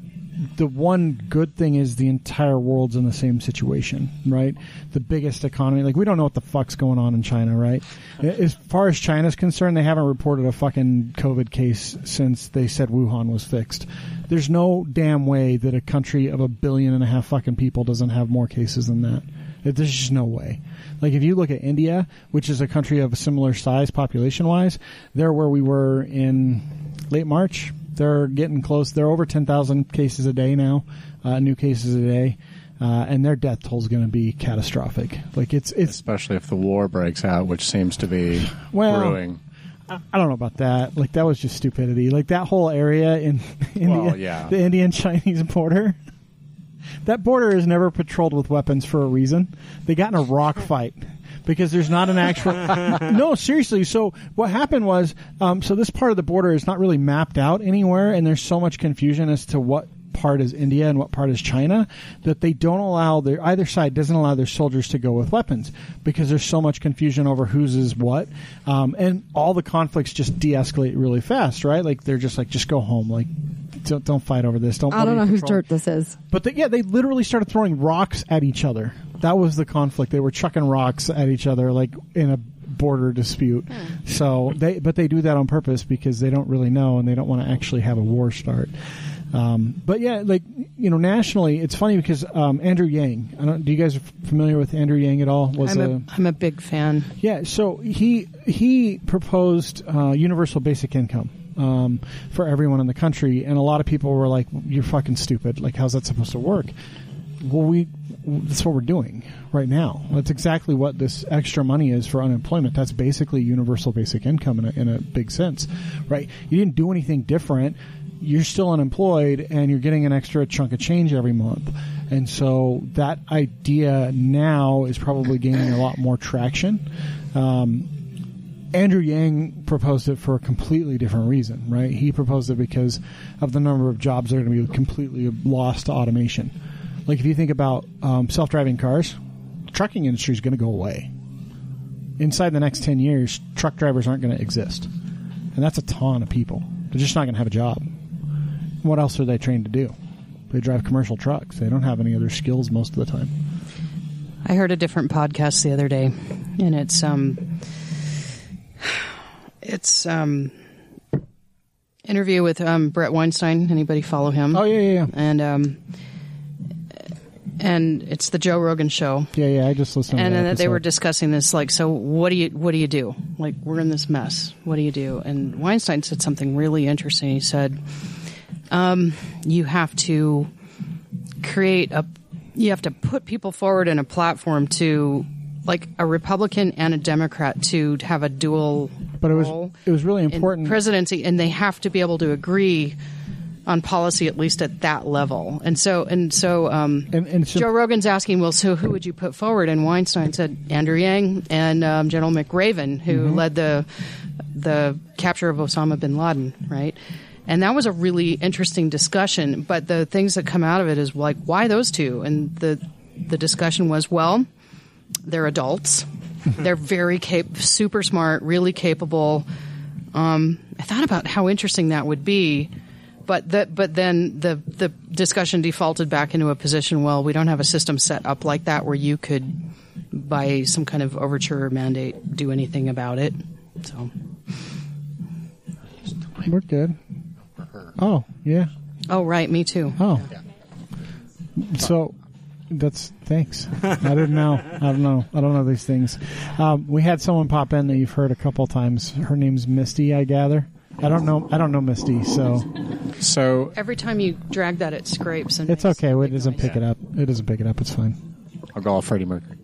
the one good thing is the entire world's in the same situation, right? The biggest economy, like we don't know what the fuck's going on in China, right? As far as China's concerned, they haven't reported a fucking COVID case since they said Wuhan was fixed. There's no damn way that a country of a billion and a half fucking people doesn't have more cases than that. There's just no way. Like if you look at India, which is a country of a similar size population wise, they're where we were in late March. They're getting close. They're over 10,000 cases a day now, uh, new cases a day. Uh, and their death toll is going to be catastrophic. Like it's it's especially if the war breaks out, which seems to be Well, brewing. I I don't know about that. Like that was just stupidity. Like that whole area in India, Well, yeah. the Indian Chinese border. That border is never patrolled with weapons for a reason. They got in a rock fight because there's not an actual. no, seriously. So what happened was, um, so this part of the border is not really mapped out anywhere, and there's so much confusion as to what part is India and what part is China that they don't allow their either side doesn't allow their soldiers to go with weapons because there's so much confusion over whose is what, um, and all the conflicts just de-escalate really fast, right? Like they're just like, just go home, like. Don't, don't fight over this. Don't. I don't know you whose dirt this is. But they, yeah, they literally started throwing rocks at each other. That was the conflict. They were chucking rocks at each other, like in a border dispute. So they, but they do that on purpose because they don't really know and they don't want to actually have a war start. Um, but yeah, like you know, nationally, it's funny because um, Andrew Yang. I don't, do you guys are familiar with Andrew Yang at all? Was I'm a, a, I'm a big fan. yeah, so he he proposed uh, universal basic income um, for everyone in the country, and a lot of people were like, "You're fucking stupid! Like, how's that supposed to work?" Well, we that's what we're doing right now. That's exactly what this extra money is for unemployment. That's basically universal basic income in a, in a big sense, right? You didn't do anything different. You're still unemployed, and you're getting an extra chunk of change every month. And so that idea now is probably gaining a lot more traction. Um, Andrew Yang proposed it for a completely different reason, right? He proposed it because of the number of jobs that are going to be completely lost to automation. Like if you think about um, self-driving cars, trucking industry is going to go away. Inside the next ten years, truck drivers aren't going to exist, and that's a ton of people. They're just not going to have a job. What else are they trained to do? They drive commercial trucks. They don't have any other skills most of the time. I heard a different podcast the other day, and it's um, it's um, interview with um Bret Weinstein. Anybody follow him? Oh yeah, yeah, yeah, and um, and it's the Joe Rogan show. yeah, yeah. I just listened. and to that then they were discussing this like so what do you what do you do like we're in this mess what do you do and weinstein said something really interesting he said um, you have to create a you have to put people forward in a platform to like a republican and a democrat to have a dual But it was it was really important. presidency and they have to be able to agree on policy at least at that level. And so and so um, And- and so- joe rogan's asking well so who would you put forward? And weinstein said andrew yang and um, general mcraven who Mm-hmm. led the the capture of osama bin laden right? And that was a really interesting discussion but the things that come out of it is like why those two? And the the discussion was well they're adults. They're very cap- super smart really capable. Um, I thought about how interesting that would be, but the, but then the the discussion defaulted back into a position. Well, we don't have a system set up like that where you could, by some kind of overture or mandate, do anything about it. So, We're good. Oh yeah. oh right, me too. Oh. So that's thanks. I didn't know. I don't know. I don't know these things. Um, we had someone pop in that you've heard a couple times. Her name's Misty, I gather. I don't know. I don't know Misty, so So Every time you drag that, it scrapes. And it's makes okay. It big doesn't noise. pick it up. It doesn't pick it up. It's fine. I'll go all Freddie Mercury.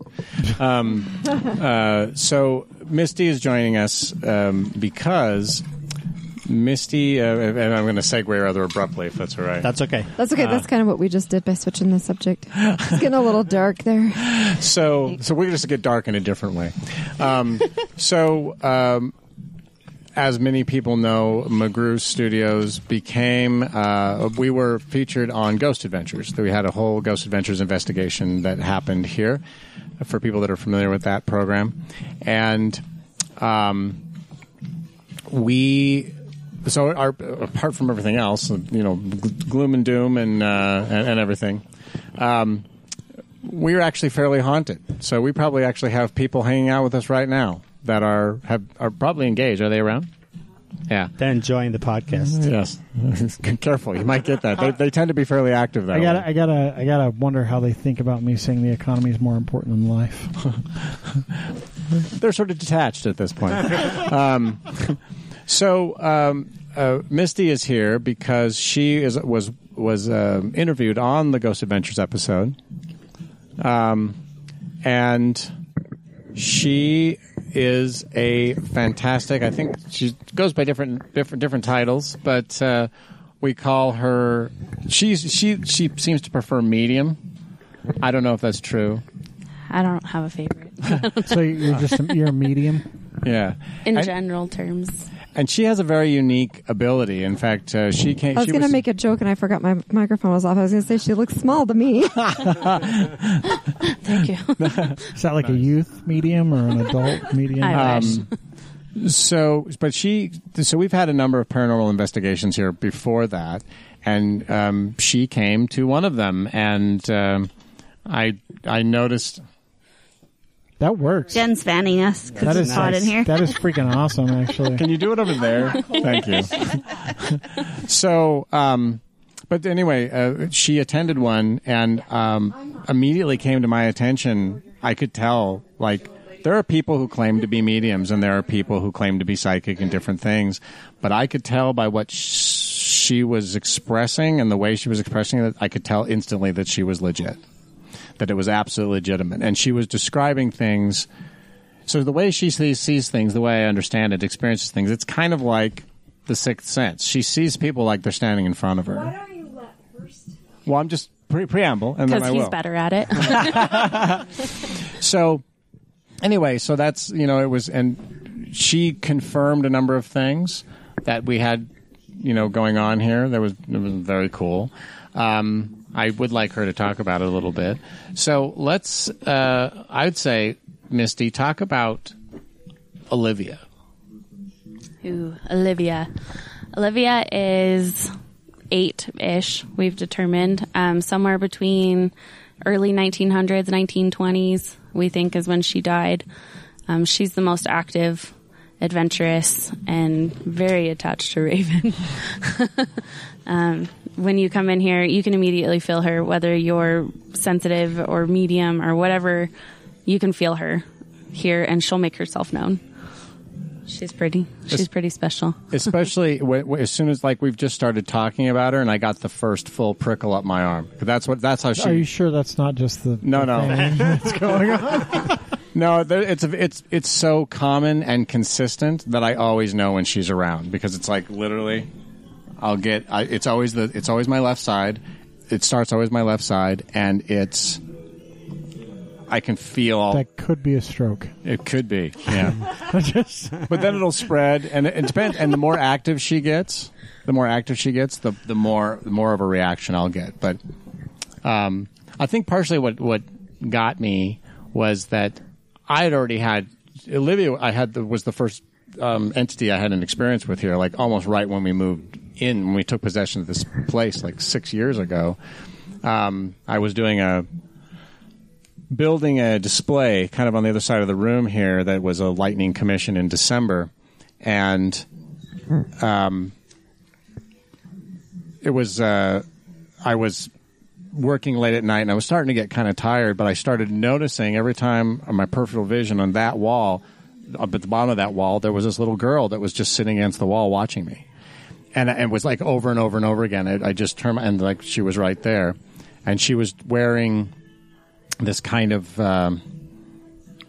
Um, uh, so Misty is joining us um, because Misty, uh, and I'm going to segue rather abruptly, if that's all right. That's okay. That's okay. That's kind of what we just did by switching the subject. It's getting a little dark there. so so we're just get dark in a different way. Um, so um, as many people know, McGrew Studios became. Uh, we were featured on Ghost Adventures. We had a whole Ghost Adventures investigation that happened here. For people that are familiar with that program, and um, we so our apart from everything else, you know, gloom and doom and uh, and, and everything. Um, we're actually fairly haunted. So we probably actually have people hanging out with us right now that are have are probably engaged. Are they around? Yeah. They're enjoying the podcast. Yes. Careful, you might get that. They, they tend to be fairly active. That I gotta, way. I gotta, I gotta wonder how they think about me saying the economy is more important than life. They're sort of detached at this point. um, so um, uh, Misty is here because she is was was um interviewed on the Ghost Adventures episode, um, and she is a fantastic. I think she goes by different different different titles, but uh, we call her. She's she she seems to prefer medium. I don't know if that's true. I don't have a favorite so you're just, a, you're a medium. Yeah. in And- general terms. And she has a very unique ability. In fact, uh, she came. I was going to make a joke and I forgot my microphone was off. I was going to say she looks small to me. Thank you. Is that like a youth medium or an adult medium? I wish. So, but she. So we've had a number of paranormal investigations here before that, and um, she came to one of them, and um, I I noticed. That works. Jen's fanning us because it's is hot in here. That is freaking awesome, actually. Can you do it over there? Thank you. so, um, but anyway, uh, she attended one and um, immediately came to my attention. I could tell, like, there are people who claim to be mediums and there are people who claim to be psychic and different things. But I could tell by what she was expressing and the way she was expressing it, I could tell instantly that she was legit, that it was absolutely legitimate. And she was describing things. So the way she sees, sees things, the way I understand it, experiences things, it's kind of like the sixth sense. She sees people like they're standing in front of her. Why don't you let first? Well, I'm just pre- preamble, and then Because I he's will. better at it. So, anyway, so that's you know it was, and she confirmed a number of things that we had, you know, going on here. That was it was very cool. Um, I would like her to talk about it a little bit. So let's, uh, I would say, Misty, talk about Olivia. Ooh, Olivia. Olivia is eight ish, we've determined. Um, somewhere between early 1900s, 1920s, we think is when she died. Um, she's the most active, adventurous, and very attached to Hraefn. um, when you come in here, you can immediately feel her, whether you're sensitive or medium or whatever, you can feel her here, and she'll make herself known. She's pretty. She's pretty special. Especially w- w- as soon as like we've just started talking about her, and I got the first full prickle up my arm. That's what. That's how she. Are you sure that's not just the No, the no. thing that's going on? No, there, it's it's it's so common and consistent that I always know when she's around because it's like literally, I'll get. I, it's always the. It's always my left side. It starts always my left side, and it's. I can feel. That could be a stroke. It could be, yeah. Just but then it'll spread, and it, it depends. And the more active she gets, the more active she gets, the the more the more of a reaction I'll get. But um, I think partially what what got me was that I had already had Olivia. I had the, was the first um, entity I had an experience with here, like almost right when we moved in, when we took possession of this place, like six years ago. Um, I was doing a building a display kind of on the other side of the room here that was a lightning commission in December, and um, it was uh, I was working late at night and I was starting to get kind of tired, but I started noticing every time on my peripheral vision on that wall, up at the bottom of that wall, there was this little girl that was just sitting against the wall watching me. And and it was like over and over and over again. I, I just turned and like she was right there, and she was wearing this kind of um,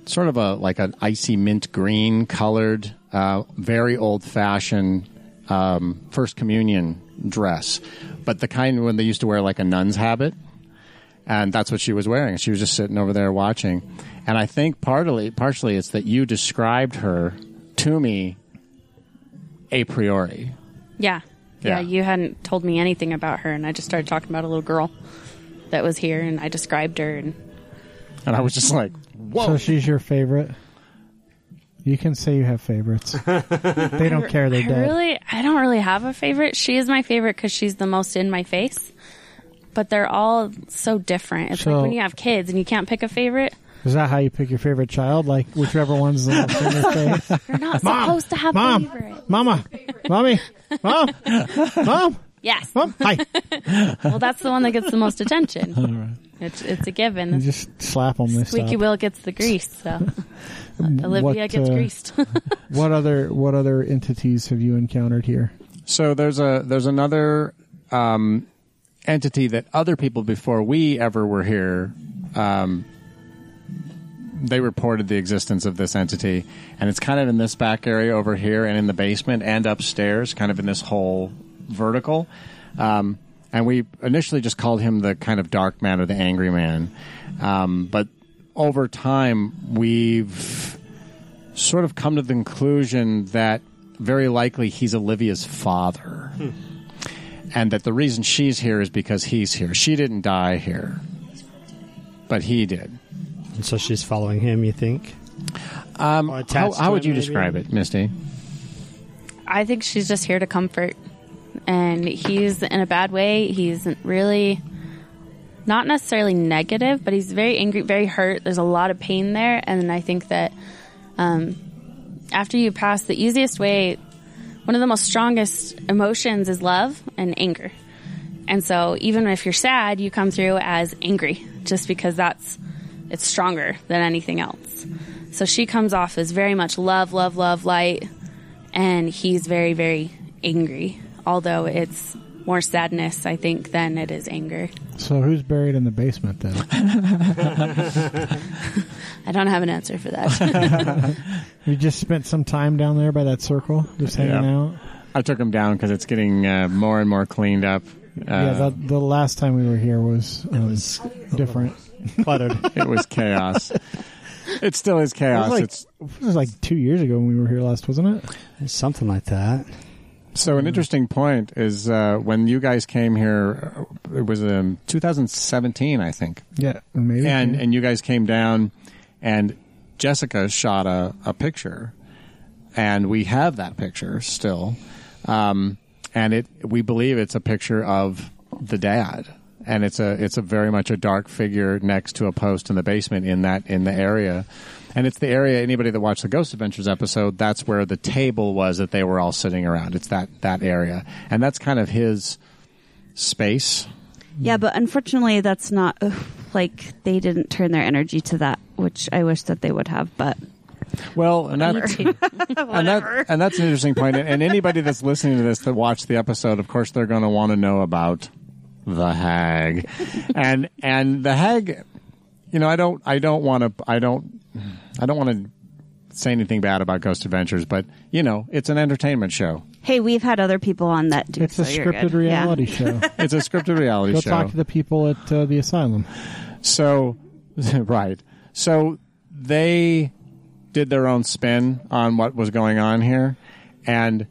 sort of a like an icy mint green colored, uh, very old fashioned um, first communion dress, but the kind when they used to wear like a nun's habit, and that's what she was wearing. She was just sitting over there watching, and I think partly partially it's that you described her to me a priori. Yeah. Yeah. yeah. You hadn't told me anything about her, and I just started talking about a little girl that was here, and I described her, and And I was just like, whoa. so she's your favorite. You can say you have favorites. they don't care. They're I dead. really, I don't really have a favorite. She is my favorite because she's the most in my face. But they're all so different. It's So- like when you have kids and you can't pick a favorite. Is that how you pick your favorite child? Like whichever one's the most in their face? You're not Mom, supposed to have Mom, favorite. Mama, Mommy, Mom, Mom, Yes. Mom. Hi. Well, that's the one that gets the most attention. It's it's a You given. just slap them. this Squeaky stop. Will gets the grease. So Olivia What, gets uh, greased. What other what other entities have you encountered here? So there's a there's another um, entity that other people before we ever were here, um, they reported the existence of this entity, and it's kind of in this back area over here, and in the basement, and upstairs, kind of in this whole vertical. Um, and we initially just called him the kind of dark man or the angry man, um, but over time we've sort of come to the conclusion that very likely he's Olivia's father. And that the reason she's here is because he's here. She didn't die here, but he did. And so she's following him, you think? Um, how, how would you maybe? describe it, Misty? I think she's just here to comfort. And he's in a bad way. He's really not necessarily negative, but he's very angry, very hurt. There's a lot of pain there. And I think that um, after you pass, the easiest way, one of the most strongest emotions is love and anger. And so even if you're sad, you come through as angry just because that's, it's stronger than anything else. So she comes off as very much love, love, love, light and he's very very angry although it's more sadness i think than it is anger So who's buried in the basement then? i don't have an answer for that you just spent some time down there by that circle, just hanging Yeah. out. I took him down because it's getting uh, more and more cleaned up. Uh, yeah, the, the last time we were here was, um, different. Cluttered. it was chaos. it still is It chaos. was, like, it's it was like two years ago when we were here last, wasn't it? Something like that. So an interesting point is uh, when you guys came here. uh, It was in 2017, I think, Yeah, maybe. and and you guys came down, and Jessica shot a, a picture, and we have that picture still, um, and it we believe it's a picture of the dad, and it's a it's a very much a dark figure next to a post in the basement in that in the area. And it's the area. Anybody that watched the Ghost Adventures episode, that's where the table was that they were all sitting around. It's that that area, and that's kind of his space. Yeah, but unfortunately, that's not ugh, like they didn't turn their energy to that, which I wish that they would have. But Well, and that, and that and that's an interesting point. And, and anybody that's listening to this that watched the episode, of course, they're going to want to know about the hag, and and the hag. You know, I don't, I don't want to, I don't, I don't want to say anything bad about Ghost Adventures, but you know, it's an entertainment show. hey, we've had other people on that do. it's a so you're scripted good. Yeah. reality show. It's a scripted reality Go show. Go talk to the people at uh, the asylum. So, right. So they did their own spin on what was going on here. And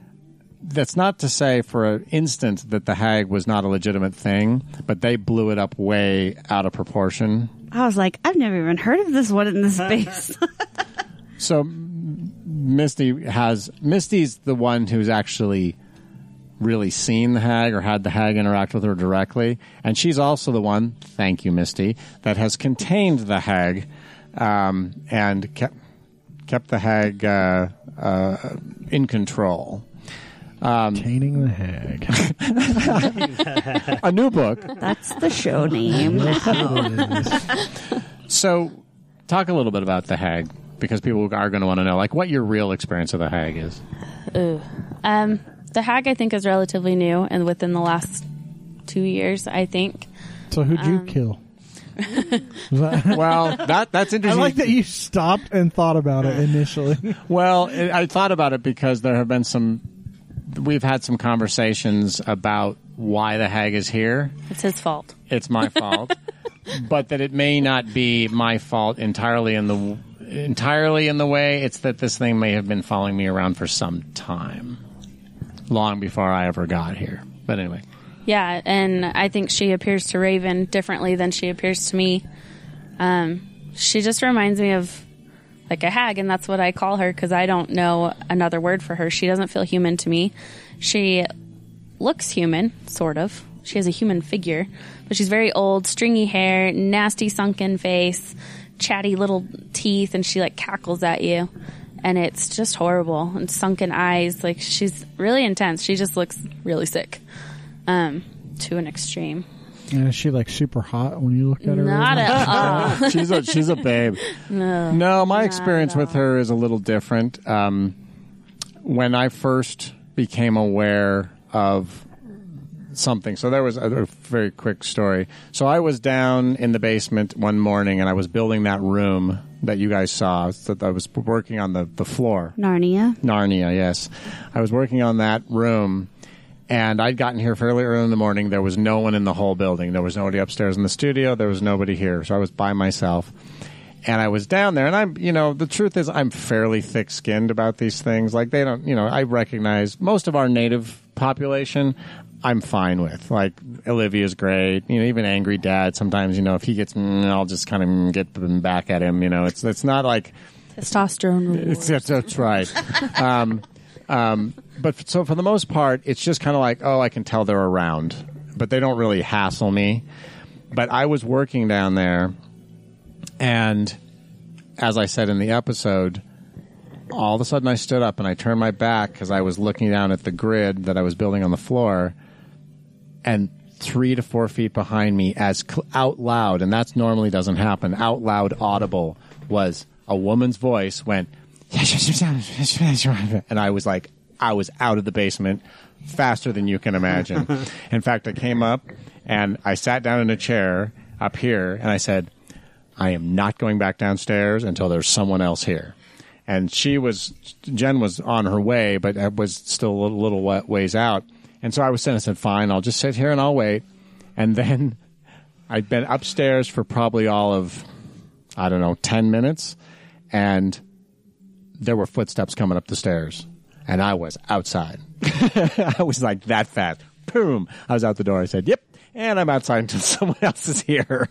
that's not to say for an instant that the hag was not a legitimate thing, but they blew it up way out of proportion. I was like, I've never even heard of this one in this space. So Misty has Misty's the one who's actually really seen the hag or had the hag interact with her directly, and she's also the one. Thank you, Misty, that has contained the hag um, and kept kept the hag uh, uh, in control. Taining the hag. A new book. That's the show name. So, talk a little bit about the hag because people are going to want to know, like, what your real experience of the hag is. Um, the hag, I think, is relatively new and within the last two years, I think. so who'd you Um, kill? Was Well, that that's interesting. I like that you stopped and thought about it initially. Well, I I thought about it because there have been some. We've had some conversations about why the hag is here. It's his fault. It's my fault, but that it may not be my fault entirely in the entirely in the way. It's that this thing may have been following me around for some time, long before I ever got here. But anyway, Yeah, and I think she appears to Hraefn differently than she appears to me. Um, she just reminds me of like a hag, and that's what I call her because I don't know another word for her. She doesn't feel human to me. She looks human, sort of. She has a human figure, but she's very old, stringy hair, nasty sunken face, chatty little teeth, and she like cackles at you. And it's just horrible and sunken eyes. Like she's really intense. She just looks really sick um, to an extreme. And is she like super hot when you look at her? Not Hraefn? at all. she's a she's a babe. No, no. my experience with her is a little different. Um, when I first became aware of something, so there was a, a very quick story. So I was down in the basement one morning, and I was building that room that you guys saw. So I was working on the the floor. Narnia. Narnia, yes. I was working on that room, and I'd gotten here fairly early in the morning. There was no one in the whole building. There was nobody upstairs in the studio. There was nobody here. So I was by myself. And I was down there, and I'm, you know, the truth is, I'm fairly thick skinned about these things. Like, they don't, you know, I recognize most of our native population, I'm fine with. Like, Olivia's great. You know, even Angry Dad, sometimes, you know, if he gets, mm, I'll just kind of get back at him. You know, it's, it's not like, Testosterone it's, that's, right. um, um, but so for the most part, it's just kind of like, oh, I can tell they're around, but they don't really hassle me. But I was working down there, and as I said in the episode, all of a sudden I stood up and I turned my back because I was looking down at the grid that I was building on the floor, and three to four feet behind me, as cl- out loud, and that's normally doesn't happen, out loud, audible, was a woman's voice went, and I was like, I was out of the basement faster than you can imagine. in fact, I came up and I sat down in a chair up here and I said, I am not going back downstairs until there's someone else here. And she was, Jen was on her way, but I was still a little, little ways out. And so I was sitting and said, fine, I'll just sit here and I'll wait. And then I'd been upstairs for probably all of, I don't know, 10 minutes. And there were footsteps coming up the stairs. And I was outside. I was like that fast. Boom! I was out the door. I said, "Yep," and I'm outside until someone else is here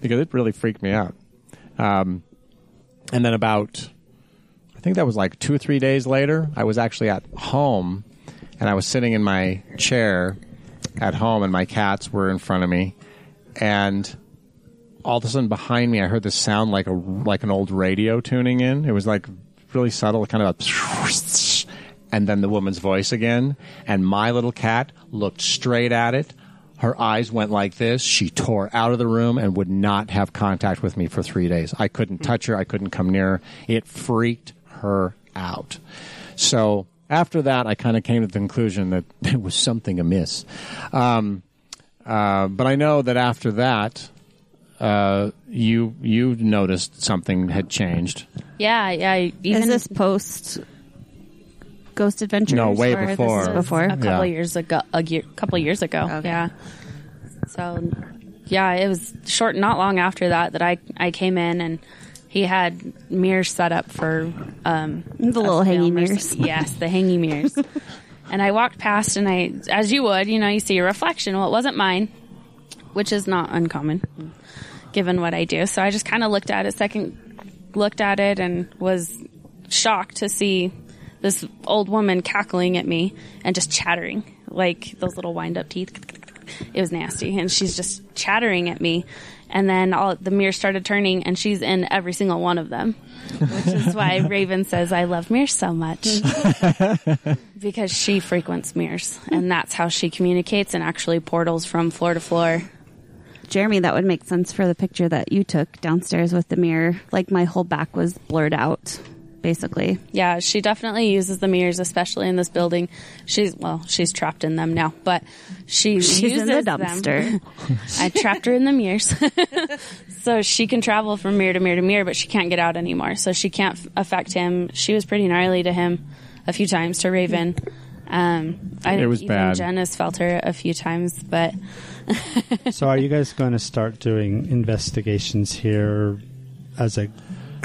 because it really freaked me out. Um, and then about, I think that was like two or three days later, I was actually at home, and I was sitting in my chair at home, and my cats were in front of me, and all of a sudden behind me, I heard this sound like a like an old radio tuning in. It was like really subtle, kind of a, and then the woman's voice again. And my little cat looked straight at it. Her eyes went like this. She tore out of the room and would not have contact with me for three days. I couldn't touch her. I couldn't come near her. It freaked her out. So after that, I kind of came to the conclusion that there was something amiss. Um, uh, but I know that after that, uh, you you noticed something had changed. Yeah, yeah. Even Is this post Ghost Adventures? No, way or this before. is before. a couple Yeah. years ago, a year, couple years ago. Okay. Yeah. So, yeah, it was short, not long after that that I I came in and he had mirrors set up for um The little a hanging film or mirrors. something. Yes, the hanging mirrors. and I walked past and I, as you would, you know, you see your reflection. Well, it wasn't mine, which is not uncommon given what I do. So I just kind of looked at it, second looked at it and was shocked to see this old woman cackling at me and just chattering like those little wind up teeth. It was nasty. And she's just chattering at me. And then all the mirrors started turning and she's in every single one of them, which is why Hraefn says, I love mirrors so much because she frequents mirrors and that's how she communicates and actually portals from floor to floor. Jeremy, that would make sense for the picture that you took downstairs with the mirror. Like my whole back was blurred out, basically. Yeah, she definitely uses the mirrors, especially in this building. She's well, she's trapped in them now, but she She's uses in the them. dumpster. I trapped her in the mirrors, so she can travel from mirror to mirror to mirror, but she can't get out anymore. So she can't f- affect him. She was pretty gnarly to him a few times to Hraefn. Um, I, It was even bad. Jen has felt her a few times, but So, are you guys going to start doing investigations here as a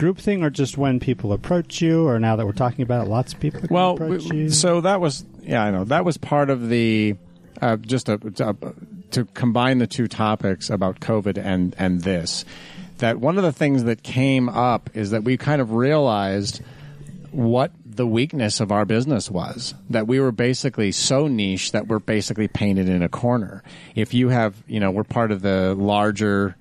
group thing, or just when people approach you, or now that we're talking about it, lots of people Well, approach you? so that was yeah, I know that was part of the uh, just a, to, to combine the two topics about COVID and and this. That one of the things that came up is that we kind of realized what the weakness of our business was that we were basically so niche that we're basically painted in a corner if you have you know we're part of the larger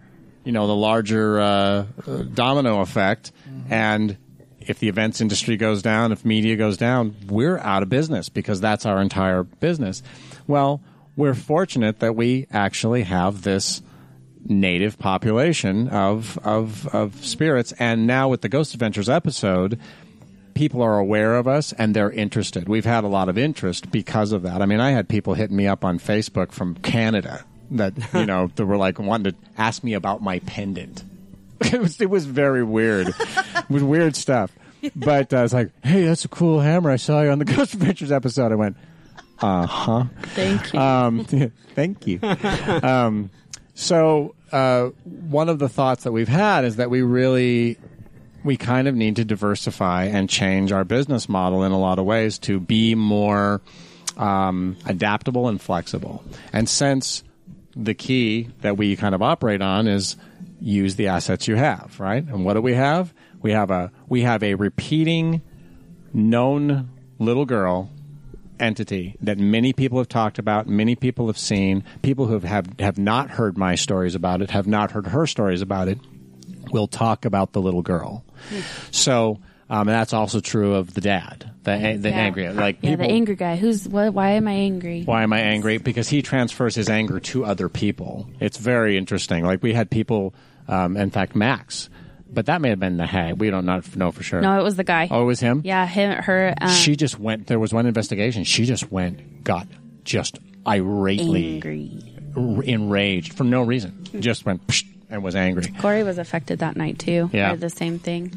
you know the larger uh, domino effect and if the events industry goes down if media goes down we're out of business because that's our entire business well we're fortunate that we actually have this native population of, of, of spirits. And now with the Ghost Adventures episode, people are aware of us and they're interested. We've had a lot of interest because of that. I mean, I had people hitting me up on Facebook from Canada that, you know, that were like wanting to ask me about my pendant. it was, it was very weird. it was weird stuff. But uh, I was like, hey, that's a cool hammer. I saw you on the Ghost Adventures episode. I went, uh huh. thank you. Um, thank you. um, so uh, one of the thoughts that we've had is that we really we kind of need to diversify and change our business model in a lot of ways to be more um, adaptable and flexible. And since the key that we kind of operate on is use the assets you have, right? And what do we have? We have a we have a repeating known little girl entity that many people have talked about, many people have seen, people who have, have, not heard my stories about it, have not heard her stories about it, will talk about the little girl. So, um, and that's also true of the dad, the, the Yeah. angry, like yeah, people, the angry guy. Who's what? Why am I angry? why am I angry? Because he transfers his anger to other people. It's very interesting. Like we had people, um, in fact, Max, but that may have been the hag. We don't not know for sure. No, it was the guy. Oh, it was him? Yeah, him, her. Um, she just went. There was one investigation. She just went, got just irately angry. r- enraged for no reason. Just went psh, and was angry. Corey was affected that night too. Yeah. the same thing.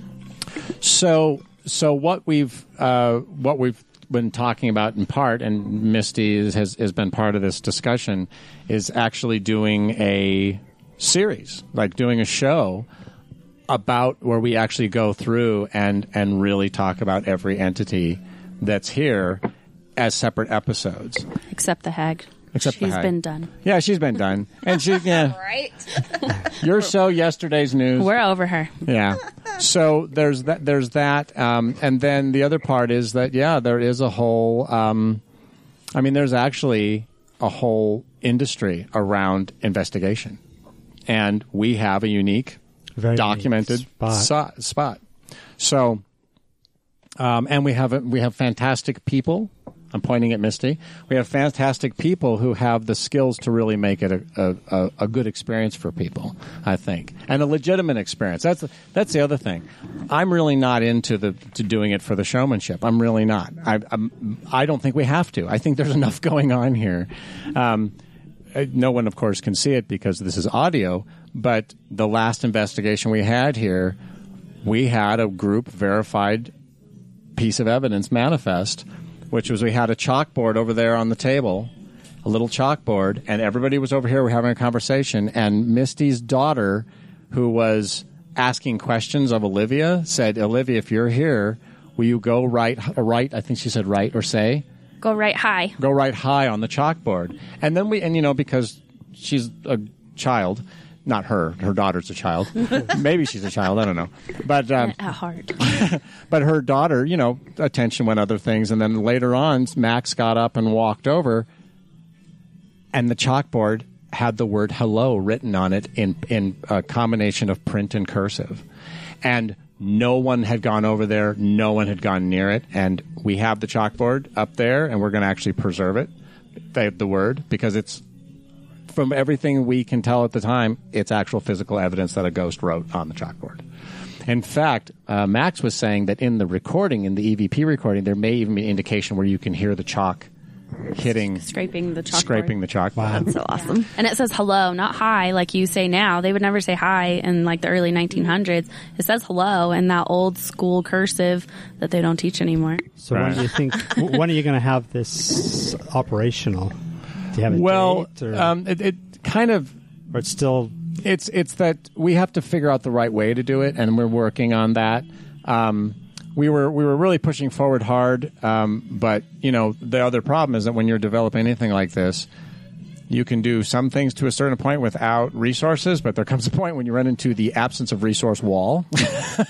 So, so what we've uh, what we've been talking about in part, and Misty is, has has been part of this discussion, is actually doing a series, like doing a show about where we actually go through and and really talk about every entity that's here as separate episodes. Except the hag. Except the She's hag. been done. Yeah, she's been done, and she yeah. Right. Your show yesterday's news. We're over her. Yeah. So there's that. There's that, um, and then the other part is that yeah, there is a whole. Um, I mean, there's actually a whole industry around investigation, and we have a unique, Very documented unique so- spot. spot. So, um, and we have a, we have fantastic people. I'm pointing at Misty. We have fantastic people who have the skills to really make it a, a, a, good experience for people. I think, and a legitimate experience. That's that's the other thing. I'm really not into the to doing it for the showmanship. I'm really not. I I'm, I don't think we have to. I think there's enough going on here. Um, uh, no one, of course, can see it because this is audio. But the last investigation we had here, we had a group verified piece of evidence manifest, which was we had a chalkboard over there on the table, a little chalkboard, and everybody was over here. We're having a conversation, and Misty's daughter, who was asking questions of Olivia, said, "Olivia, if you're here, will you go right, right? I think she said right or say." Go right high. go right high on the chalkboard. And then we, and you know, because she's a child, not her, her daughter's a child. Maybe she's a child, I don't know. But, um, At heart. but her daughter, you know, attention went other things. And then later on, Max got up and walked over, and the chalkboard had the word hello written on it in, in a combination of print and cursive. And no one had gone over there, no one had gone near it. And we have the chalkboard up there, and we're going to actually preserve it, the, the word, because it's from everything we can tell at the time, it's actual physical evidence that a ghost wrote on the chalkboard. In fact, uh, Max was saying that in the recording, in the EVP recording, there may even be an indication where you can hear the chalk hitting, Scraping the chalkboard. scraping the chalkboard. That's so awesome. And it says hello, not hi, like you say now. They would never say hi in like the early 1900s. It says hello in that old school cursive that they don't teach anymore. So when do you think? when are you going to have this operational? Do you have Well, or, um, it, it kind of or it's still? it's it's that we have to figure out the right way to do it, and we're working on that. Um, we were we were really pushing forward hard, um, but you know the other problem is that when you're developing anything like this, you can do some things to a certain point without resources, but there comes a point when you run into the absence of resource wall,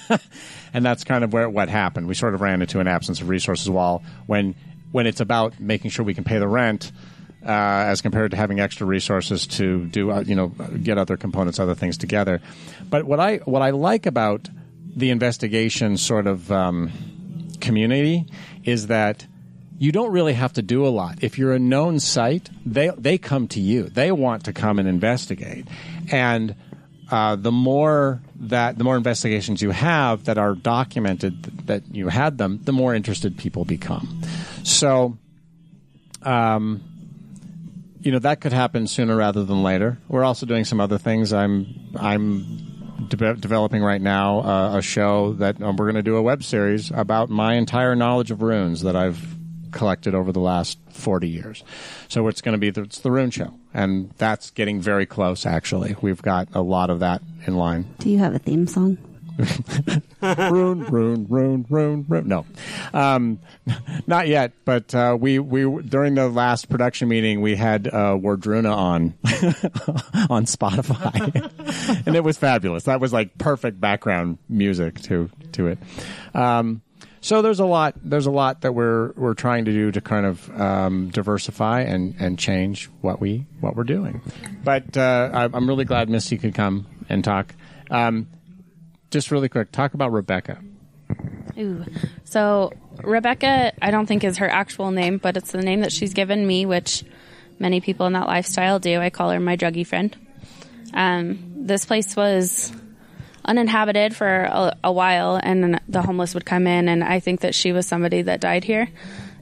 and that's kind of where what happened. We sort of ran into an absence of resources wall when when it's about making sure we can pay the rent. Uh, as compared to having extra resources to do, uh, you know, get other components, other things together. But what I what I like about the investigation sort of um, community is that you don't really have to do a lot. If you're a known site, they they come to you. They want to come and investigate, and uh, the more that the more investigations you have that are documented that you had them, the more interested people become. So, um, you know that could happen sooner rather than later. We're also doing some other things. I'm I'm de- developing right now uh, a show that um, we're going to do a web series about my entire knowledge of runes that I've collected over the last 40 years. So it's going to be the, it's the rune show, and that's getting very close. Actually, we've got a lot of that in line. Do you have a theme song? rune, rune, rune, rune, rune. No, um, not yet. But uh, we we during the last production meeting we had uh, Wardruna on on Spotify, and it was fabulous. That was like perfect background music to to it. Um, so there's a lot there's a lot that we're we're trying to do to kind of um, diversify and, and change what we what we're doing. But uh, I- I'm really glad Misty could come and talk. Um, just really quick, talk about Rebecca. Ooh. So Rebecca, I don't think is her actual name, but it's the name that she's given me, which many people in that lifestyle do. I call her my druggy friend. Um, this place was uninhabited for a, a while, and the homeless would come in, and I think that she was somebody that died here.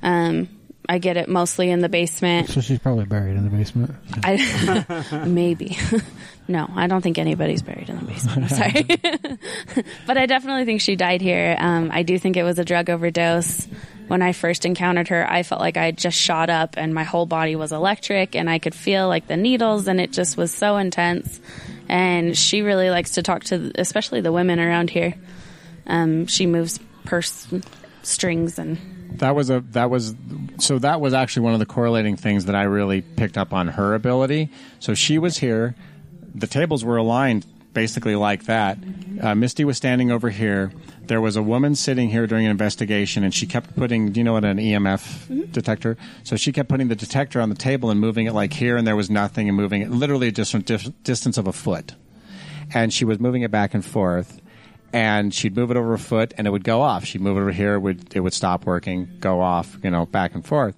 Um, I get it mostly in the basement. So she's probably buried in the basement. I maybe. no, I don't think anybody's buried in the basement. I'm Sorry, but I definitely think she died here. Um, I do think it was a drug overdose. When I first encountered her, I felt like I just shot up and my whole body was electric, and I could feel like the needles, and it just was so intense. And she really likes to talk to, especially the women around here. Um, she moves purse strings and that was a that was so that was actually one of the correlating things that I really picked up on her ability. So she was here, the tables were aligned basically like that. Uh, Misty was standing over here. There was a woman sitting here during an investigation, and she kept putting. Do you know what an EMF detector? So she kept putting the detector on the table and moving it like here, and there was nothing, and moving it literally just from dis- distance of a foot. And she was moving it back and forth and she'd move it over a foot and it would go off. She'd move it over here, it would it would stop working, go off, you know, back and forth.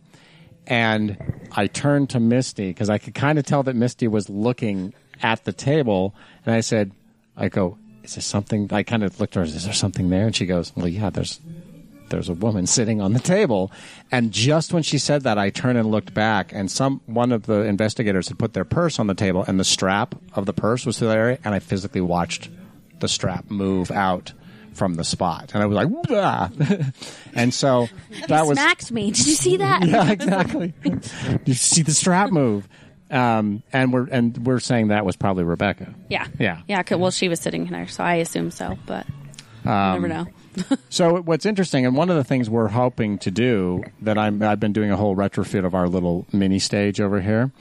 And I turned to Misty because I could kind of tell that Misty was looking at the table, and I said, "I go, is there something?" I kind of looked at her, "Is there something there?" And she goes, "Well, yeah, there's." There's a woman sitting on the table, and just when she said that, I turned and looked back, and some one of the investigators had put their purse on the table, and the strap of the purse was through the area, and I physically watched the strap move out from the spot, and I was like, "Wah!" and so that was Smacked me. Did you see that? yeah, exactly. Did you see the strap move, um, and we're and we're saying that was probably Rebecca. Yeah. Yeah. Yeah. Well, she was sitting there, so I assume so, but Um, never know. So what's interesting, and one of the things we're hoping to do that I'm, I've been doing a whole retrofit of our little mini stage over here.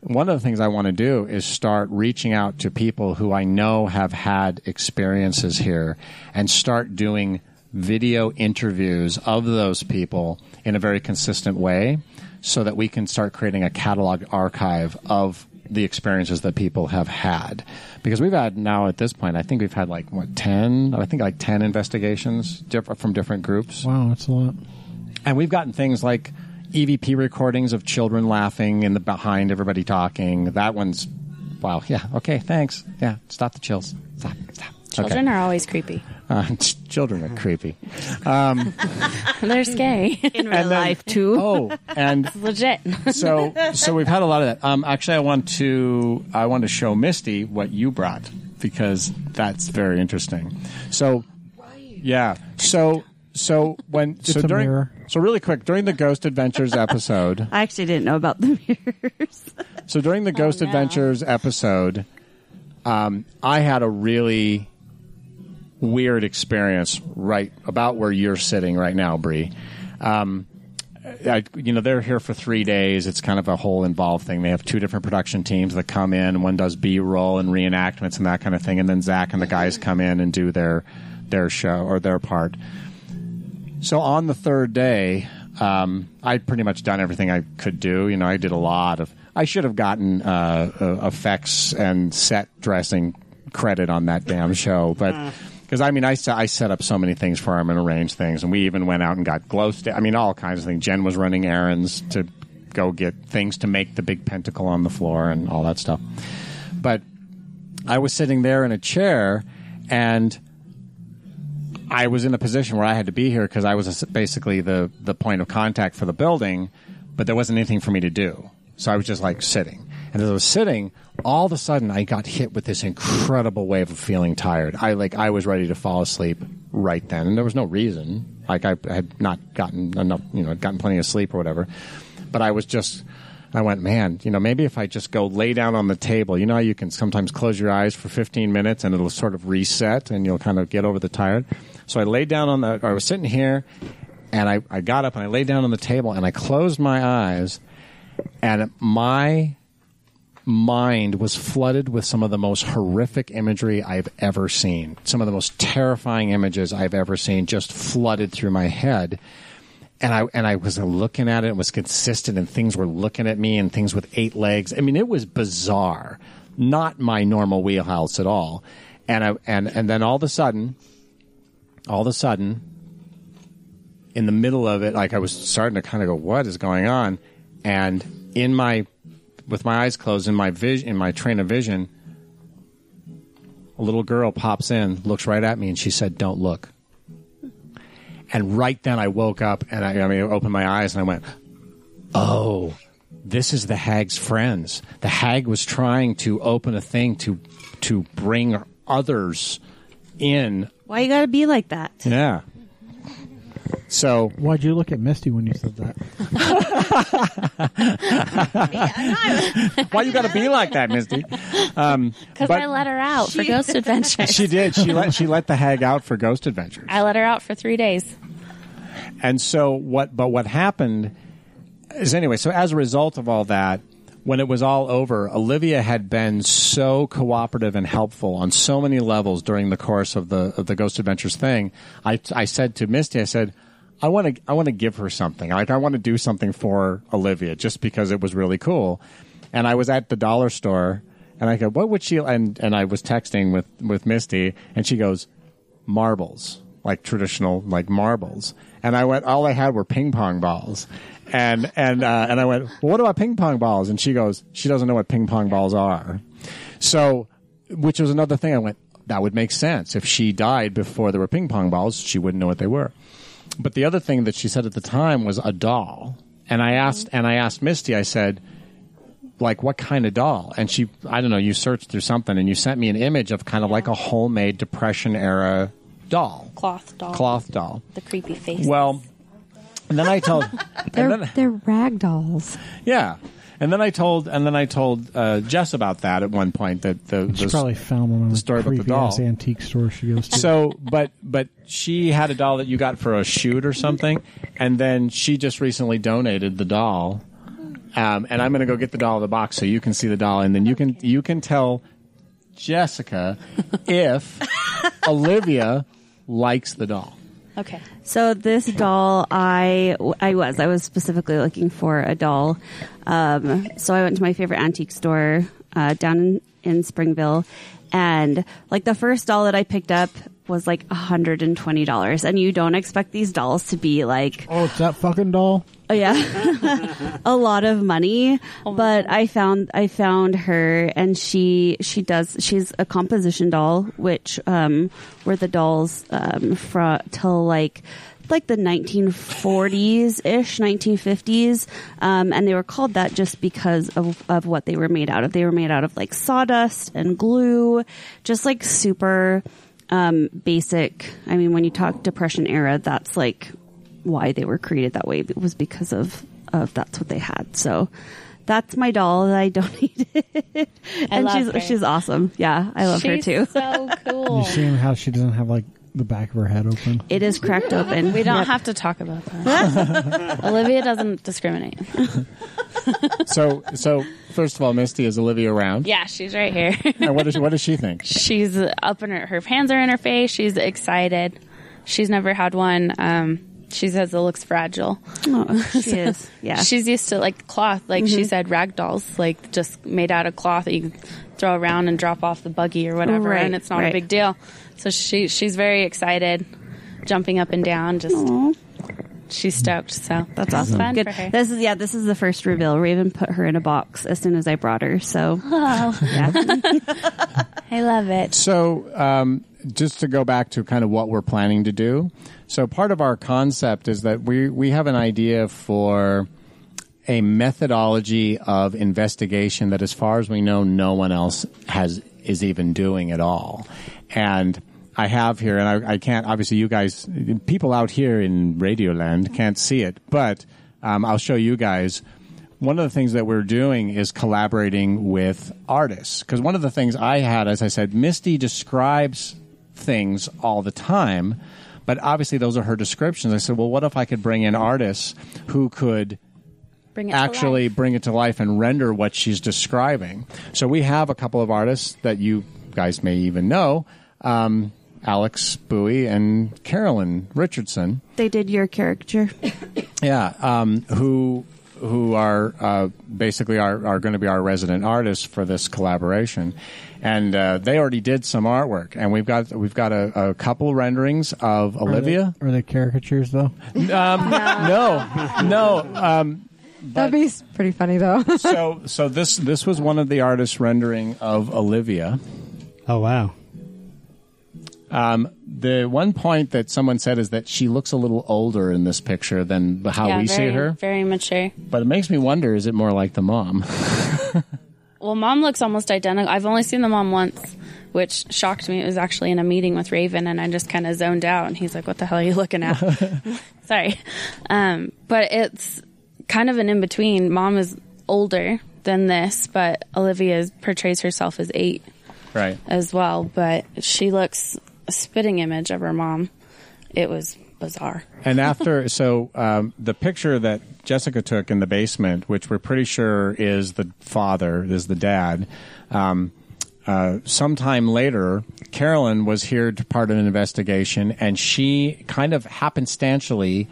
One of the things I want to do is start reaching out to people who I know have had experiences here, and start doing video interviews of those people in a very consistent way, so that we can start creating a catalog archive of the experiences that people have had. Because we've had now at this point i think we've had like what 10 i think like 10 investigations diff- from different groups. Wow, that's a lot. and we've gotten things like evp recordings of children laughing in the behind everybody talking. That one's wow yeah okay thanks. Yeah stop the chills. Stop stop. Children are always creepy. Are uh, children are creepy They're scary. in real life too. oh and Legit. so so we've had a lot of that. Um, actually, I want to I want to show Misty what you brought because that's very interesting. So yeah, so so when so during mirror. so really quick during the Ghost Adventures episode. I actually didn't know about the mirrors. So during the Ghost no. Adventures episode, um, I had a really weird experience right about where you're sitting right now, Bree. Um, I, you know, they're here for three days. It's kind of a whole involved thing. They have two different production teams that come in. One does B-roll and reenactments and that kind of thing, and then Zak and the guys come in and do their their show or their part. So on the third day, um, I'd pretty much done everything I could do. You know, I did a lot of. I should have gotten uh, uh, effects and set dressing credit on that damn show, but because I mean, I, I set up so many things for him and arranged things, and we even went out and got glow stick. I mean, all kinds of things. Jen was running errands to go get things to make the big pentacle on the floor and all that stuff. But I was sitting there in a chair, and I was in a position where I had to be here because I was basically the the point of contact for the building, but there wasn't anything for me to do. So I was just like sitting. And as I was sitting, all of a sudden I got hit with this incredible wave of feeling tired. I like I was ready to fall asleep right then, and there was no reason. Like I had not gotten enough, you know, gotten plenty of sleep or whatever. But I was just I went, man, you know, maybe if I just go lay down on the table, you know you can sometimes close your eyes for 15 minutes and it'll sort of reset and you'll kind of get over the tired. So I laid down on the, I was sitting here and I, I got up and I laid down on the table and I closed my eyes and my mind was flooded with some of the most horrific imagery I've ever seen. Some of the most terrifying images I've ever seen just flooded through my head and I and I was looking at it. It was consistent, and things were looking at me, and things with eight legs. I mean, it was bizarre, not my normal wheelhouse at all. And I and and then all of a sudden, all of a sudden, in the middle of it, like I was starting to kind of go, "What is going on?" And in my with my eyes closed, in my vision, in my train of vision, a little girl pops in, looks right at me, and she said, "Don't look." And right then I woke up and I, I mean, I opened my eyes and I went, oh, this is the hag's friends. The hag was trying to open a thing to, to bring others in. Why you gotta be like that? Yeah. So Why'd you look at Misty when you said that? why you got to be like that, Misty? Um, Because but I let her out for Ghost Adventures. she did. She let she let the hag out for Ghost Adventures. I let her out for three days. And so what? But what happened is anyway. So as a result of all that, when it was all over, Olivia had been so cooperative and helpful on so many levels during the course of the of the Ghost Adventures thing. I I said to Misty, I said. I want to I want to give her something. Like I want to do something for Olivia just because it was really cool. And I was at the dollar store and I go, "What would she?" And and I was texting with with Misty, and she goes, "Marbles, like traditional like marbles." And I went, all I had were ping pong balls, and and uh, and I went, "Well, what about ping pong balls?" And she goes, "She doesn't know what ping pong balls are." So, which was another thing. I went, that would make sense. If she died before there were ping pong balls, she wouldn't know what they were. But the other thing that she said at the time was a doll. And I asked, and I asked Misty, I said, like, what kind of doll? And she, I don't know, you searched through something and you sent me an image of kind of like a homemade Depression era doll. Cloth doll. Cloth doll. The creepy face. Well, and then I told, They're then, they're rag dolls. yeah. And then I told, and then I told uh, Jess about that at one point. That the, She probably found one in the the story about the creepy ass doll. antique store she goes to. so but but she had a doll that you got for a shoot or something and then she just recently donated the doll um, and i'm going to go get the doll of the box so you can see the doll and then you can you can tell jessica if olivia likes the doll okay. So this doll, I I was I was specifically looking for a doll. Um, so I went to my favorite antique store uh, down in, in Springville, and like the first doll that I picked up was like hundred and twenty dollars, and you don't expect these dolls to be like oh, it's that fucking doll. Oh yeah, a lot of money. but I found I found her, and she she does she's a composition doll, which um, were the dolls um, from till like like the 1940s ish, 1950s, um, and they were called that just because of of what they were made out of. They were made out of like sawdust and glue, just like super um, basic. I mean, when you talk Depression era, that's like why they were created that way. It was because of of that's what they had. So that's my doll that I donated, and love she's her. she's awesome. Yeah, I love She's her too. so cool. You see how she doesn't have like the back of her head open. It is cracked open. we don't Yep. have to talk about that. Olivia doesn't discriminate. so so first of all misty is olivia around Yeah, she's right here. and what does what does she think she's up in her, her hands are in her face. She's excited. She's never had one. Um, she says it looks fragile. Oh, she is. Yeah. She's used to like cloth, like she said, rag dolls, like just made out of cloth that you can throw around and drop off the buggy or whatever, Right, and it's not right. a big deal. So she she's very excited, jumping up and down. Just she's stoked. So That's awesome. Fun Good. for her. This is yeah. This is the first reveal. Hraefn put her in a box as soon as I brought her. So Oh, yeah. I love it. So, um, just to go back to kind of what we're planning to do. So, part of our concept is that we we have an idea for a methodology of investigation that, as far as we know, no one else has is even doing at all. And I have here, and I, I can't. Obviously, you guys, people out here in Radioland, can't see it, but um, I'll show you guys one of the things that we're doing is collaborating with artists. Because one of the things I had, as I said, Misty describes things all the time, but obviously those are her descriptions. I said, well, what if I could bring in artists who could Bring it actually bring it to life and render what she's describing? So we have a couple of artists that you guys may even know. Um, Alex Bowie and Carolyn Richardson. they did your caricature. Yeah, um, who who are uh, basically are, are going to be our resident artists for this collaboration, and uh, they already did some artwork, and we've got we've got a, a couple renderings of Olivia. Are they caricatures though? Um, no, no. Um, That'd be pretty funny though. so so this this was one of the artists rendering of Olivia. Oh wow. Um, the one point that someone said is that she looks a little older in this picture than how yeah, we very, see her. Very mature. But it makes me wonder: is it more like the mom? Well, mom looks almost identical. I've only seen the mom once, which shocked me. It was actually in a meeting with Hraefn, and I just kind of zoned out. And he's like, "What the hell are you looking at?" Sorry, um, but it's kind of an in between. Mom is older than this, but Olivia portrays herself as eight right. as well. But she looks a spitting image of her mom. It was bizarre. And after, so um, the picture that Jessica took in the basement, which we're pretty sure is the father, is the dad. Um, uh, sometime later, Carolyn was here to part of an investigation, and she kind of happenstantially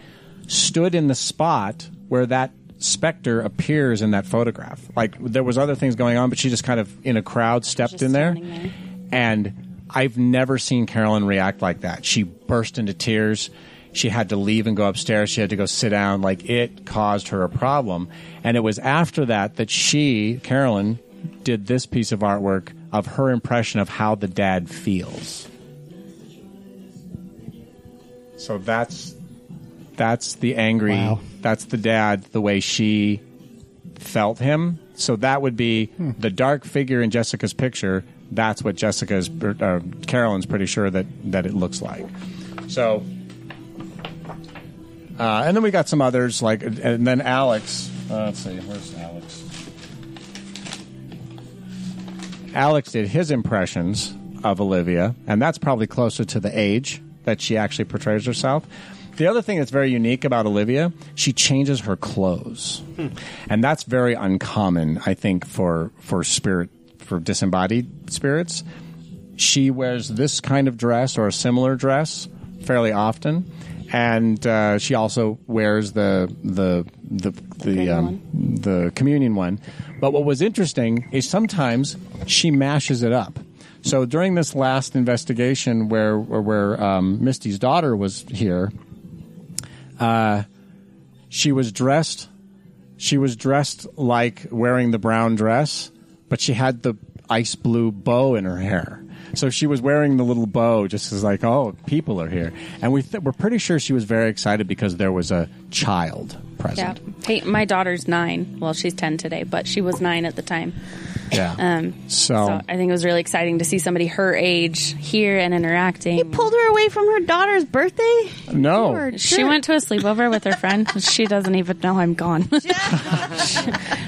stood in the spot where that specter appears in that photograph. Like there was other things going on, but she just kind of in a crowd stepped Just in there, there. and I've never seen Carolyn react like that. She burst into tears. She had to leave and go upstairs. She had to go sit down. Like it caused her a problem. And it was after that that she, Carolyn, did this piece of artwork of her impression of how the dad feels. So that's that's the angry. Wow. That's the dad. The way she felt him. So that would be the dark figure in Jessica's picture. That's what Jessica's uh, Carolyn's pretty sure that that it looks like. So, uh, and then we got some others like, and then Alex. Uh, let's see, where's Alex? Alex did his impressions of Olivia, and that's probably closer to the age that she actually portrays herself. The other thing that's very unique about Olivia, she changes her clothes, and that's very uncommon, I think, for for spirit for disembodied spirits. She wears this kind of dress or a similar dress fairly often, and uh, she also wears the the the the Communion um, the communion one. But what was interesting is sometimes she mashes it up. So during this last investigation, where where, where um, Misty's daughter was here, uh, she was dressed. She was dressed like wearing the brown dress, but she had the ice blue bow in her hair. So she was wearing the little bow, just as like, oh, people are here, and we th- we're pretty sure she was very excited because there was a child Yeah. present. Hey, my daughter's nine. Well, she's 10 today, but she was nine at the time. Yeah. Um, so, so I think it was really exciting to see somebody her age here and interacting. He pulled her away from her daughter's birthday. no, Lord. She went to a sleepover with her friend. She doesn't even know I'm gone. Bye,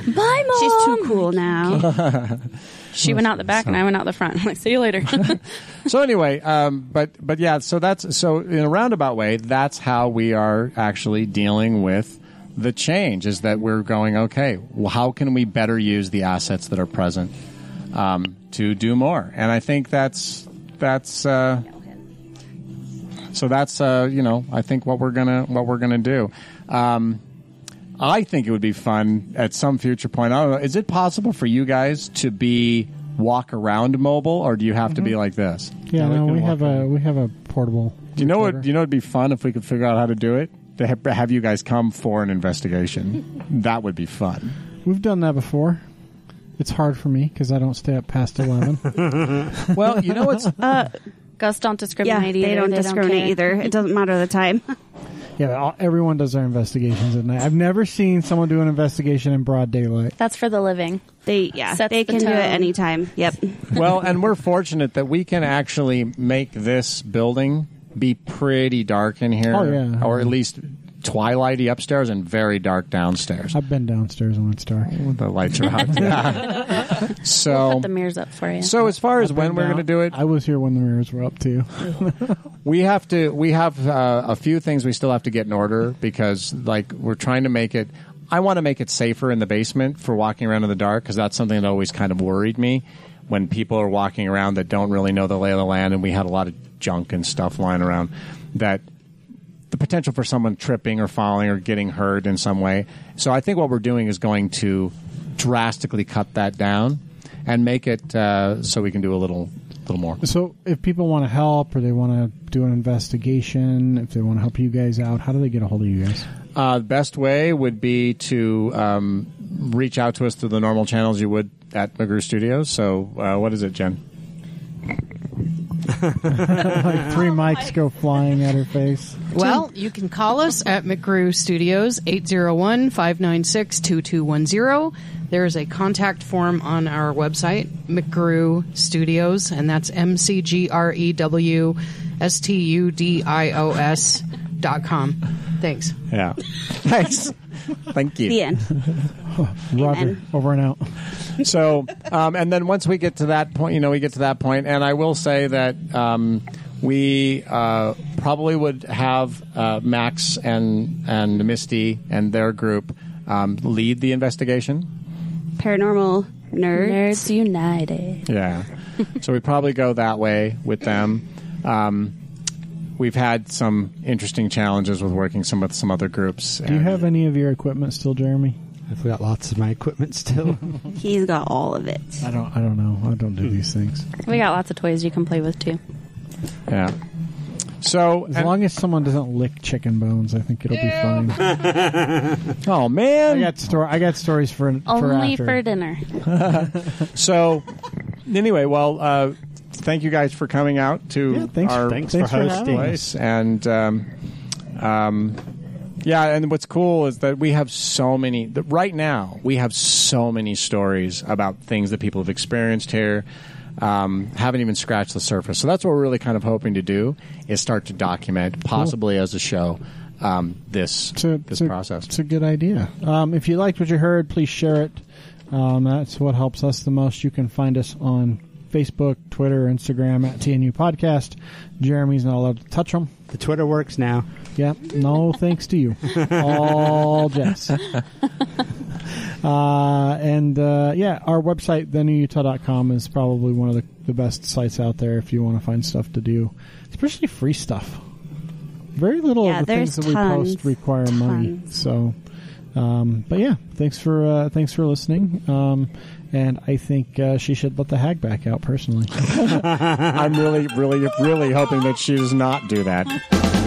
mom. She's too cool now. She went out the back and I went out the front. I'm like, see you later. so anyway, um, but but yeah, so that's so in a roundabout way, that's how we are actually dealing with the change. Is that we're going okay? Well, how can we better use the assets that are present um, to do more? And I think that's that's. Uh, so that's uh, you know I think what we're gonna what we're gonna do. Um, I think it would be fun at some future point. I don't know. Is it possible for you guys to be walk around mobile, or do you have to be mm-hmm. like this? Yeah, we no, can we walk have a we have a portable. Do you know what? Do you know it'd be fun if we could figure out how to do it? To have, have you guys come for an investigation. that would be fun. We've done that before. It's hard for me because I don't stay up past eleven. Well, you know what's uh, Ghosts don't yeah, discriminate either. they don't discriminate care. either. It doesn't matter the time. yeah, all, everyone does their investigations at night. I've never seen someone do an investigation in broad daylight. That's for the living. They yeah, Sets they the can do it tone. anytime. Yep. well, and we're fortunate that we can actually make this building be pretty dark in here, Oh, yeah. or at least twilighty upstairs and very dark downstairs. I've been downstairs when it's dark. The lights are out. Yeah. so, Put the mirrors up for you. so as far as I've when we're going to do it, I was here when the mirrors were up too. we have to we have uh, a few things we still have to get in order because like we're trying to make it i want to make it safer in the basement for walking around in the dark because that's something that always kind of worried me when people are walking around that don't really know the lay of the land and we had a lot of junk and stuff lying around that the potential for someone tripping or falling or getting hurt in some way so i think what we're doing is going to drastically cut that down and make it uh, so we can do a little little more So, if people want to help or they want to do an investigation, if they want to help you guys out, how do they get a hold of you guys? Uh, the best way would be to um, reach out to us through the normal channels you would at McGrew Studios. So, uh, what is it, Jen? Like three oh mics go flying at her face. Well, you can call us at McGrew Studios, 801 596 2210. There is a contact form on our website, McGrew Studios, and that's M C G R E W S T U D I O S dot com. Thanks. Yeah. Thanks. Thank you. The end. Roger, Amen. over and out. so um, and then once we get to that point you know we get to that point and i will say that um, we uh, probably would have uh, Max and and Misty and their group um, lead the investigation. Paranormal nerds. Nerds United. Yeah. so we probably go that way with them. Um, we've had some interesting challenges with working some with some other groups. Do you have any of your equipment still, Jeremy? I've got lots of my equipment still. He's got all of it. I don't. I don't know. I don't do these things. We got lots of toys you can play with too. Yeah. So As and- long as someone doesn't lick chicken bones, I think it'll be fine. oh man, I got story. I got stories for for Only after. for dinner. So, anyway, well, uh, thank you guys for coming out to Yeah, thanks- our thanks Thanks for hosting. us. place, and um, um, yeah, and what's cool is that we have so many. that Right now, we have so many stories about things that people have experienced here. Um, haven't even scratched the surface. So that's what we're really kind of hoping to do is start to document, possibly as a show, um, this It's a, this it's a- process. It's a good idea. Um, if you liked what you heard, please share it. Um, that's what helps us the most. You can find us on Facebook, Twitter, Instagram at TNU Podcast. Jeremy's not allowed to touch them. the Twitter works now. Yeah, no thanks to you. All Jess. Uh, and uh, yeah, our website, thenewutah.com, is probably one of the, the best sites out there if you want to find stuff to do, especially free stuff. Very little Yeah, of the things there's that we post tons. require money. So, um, but yeah, thanks for uh, thanks for listening. Um, and I think uh, she should let the hag back out personally. I'm really, really, really hoping that she does not do that.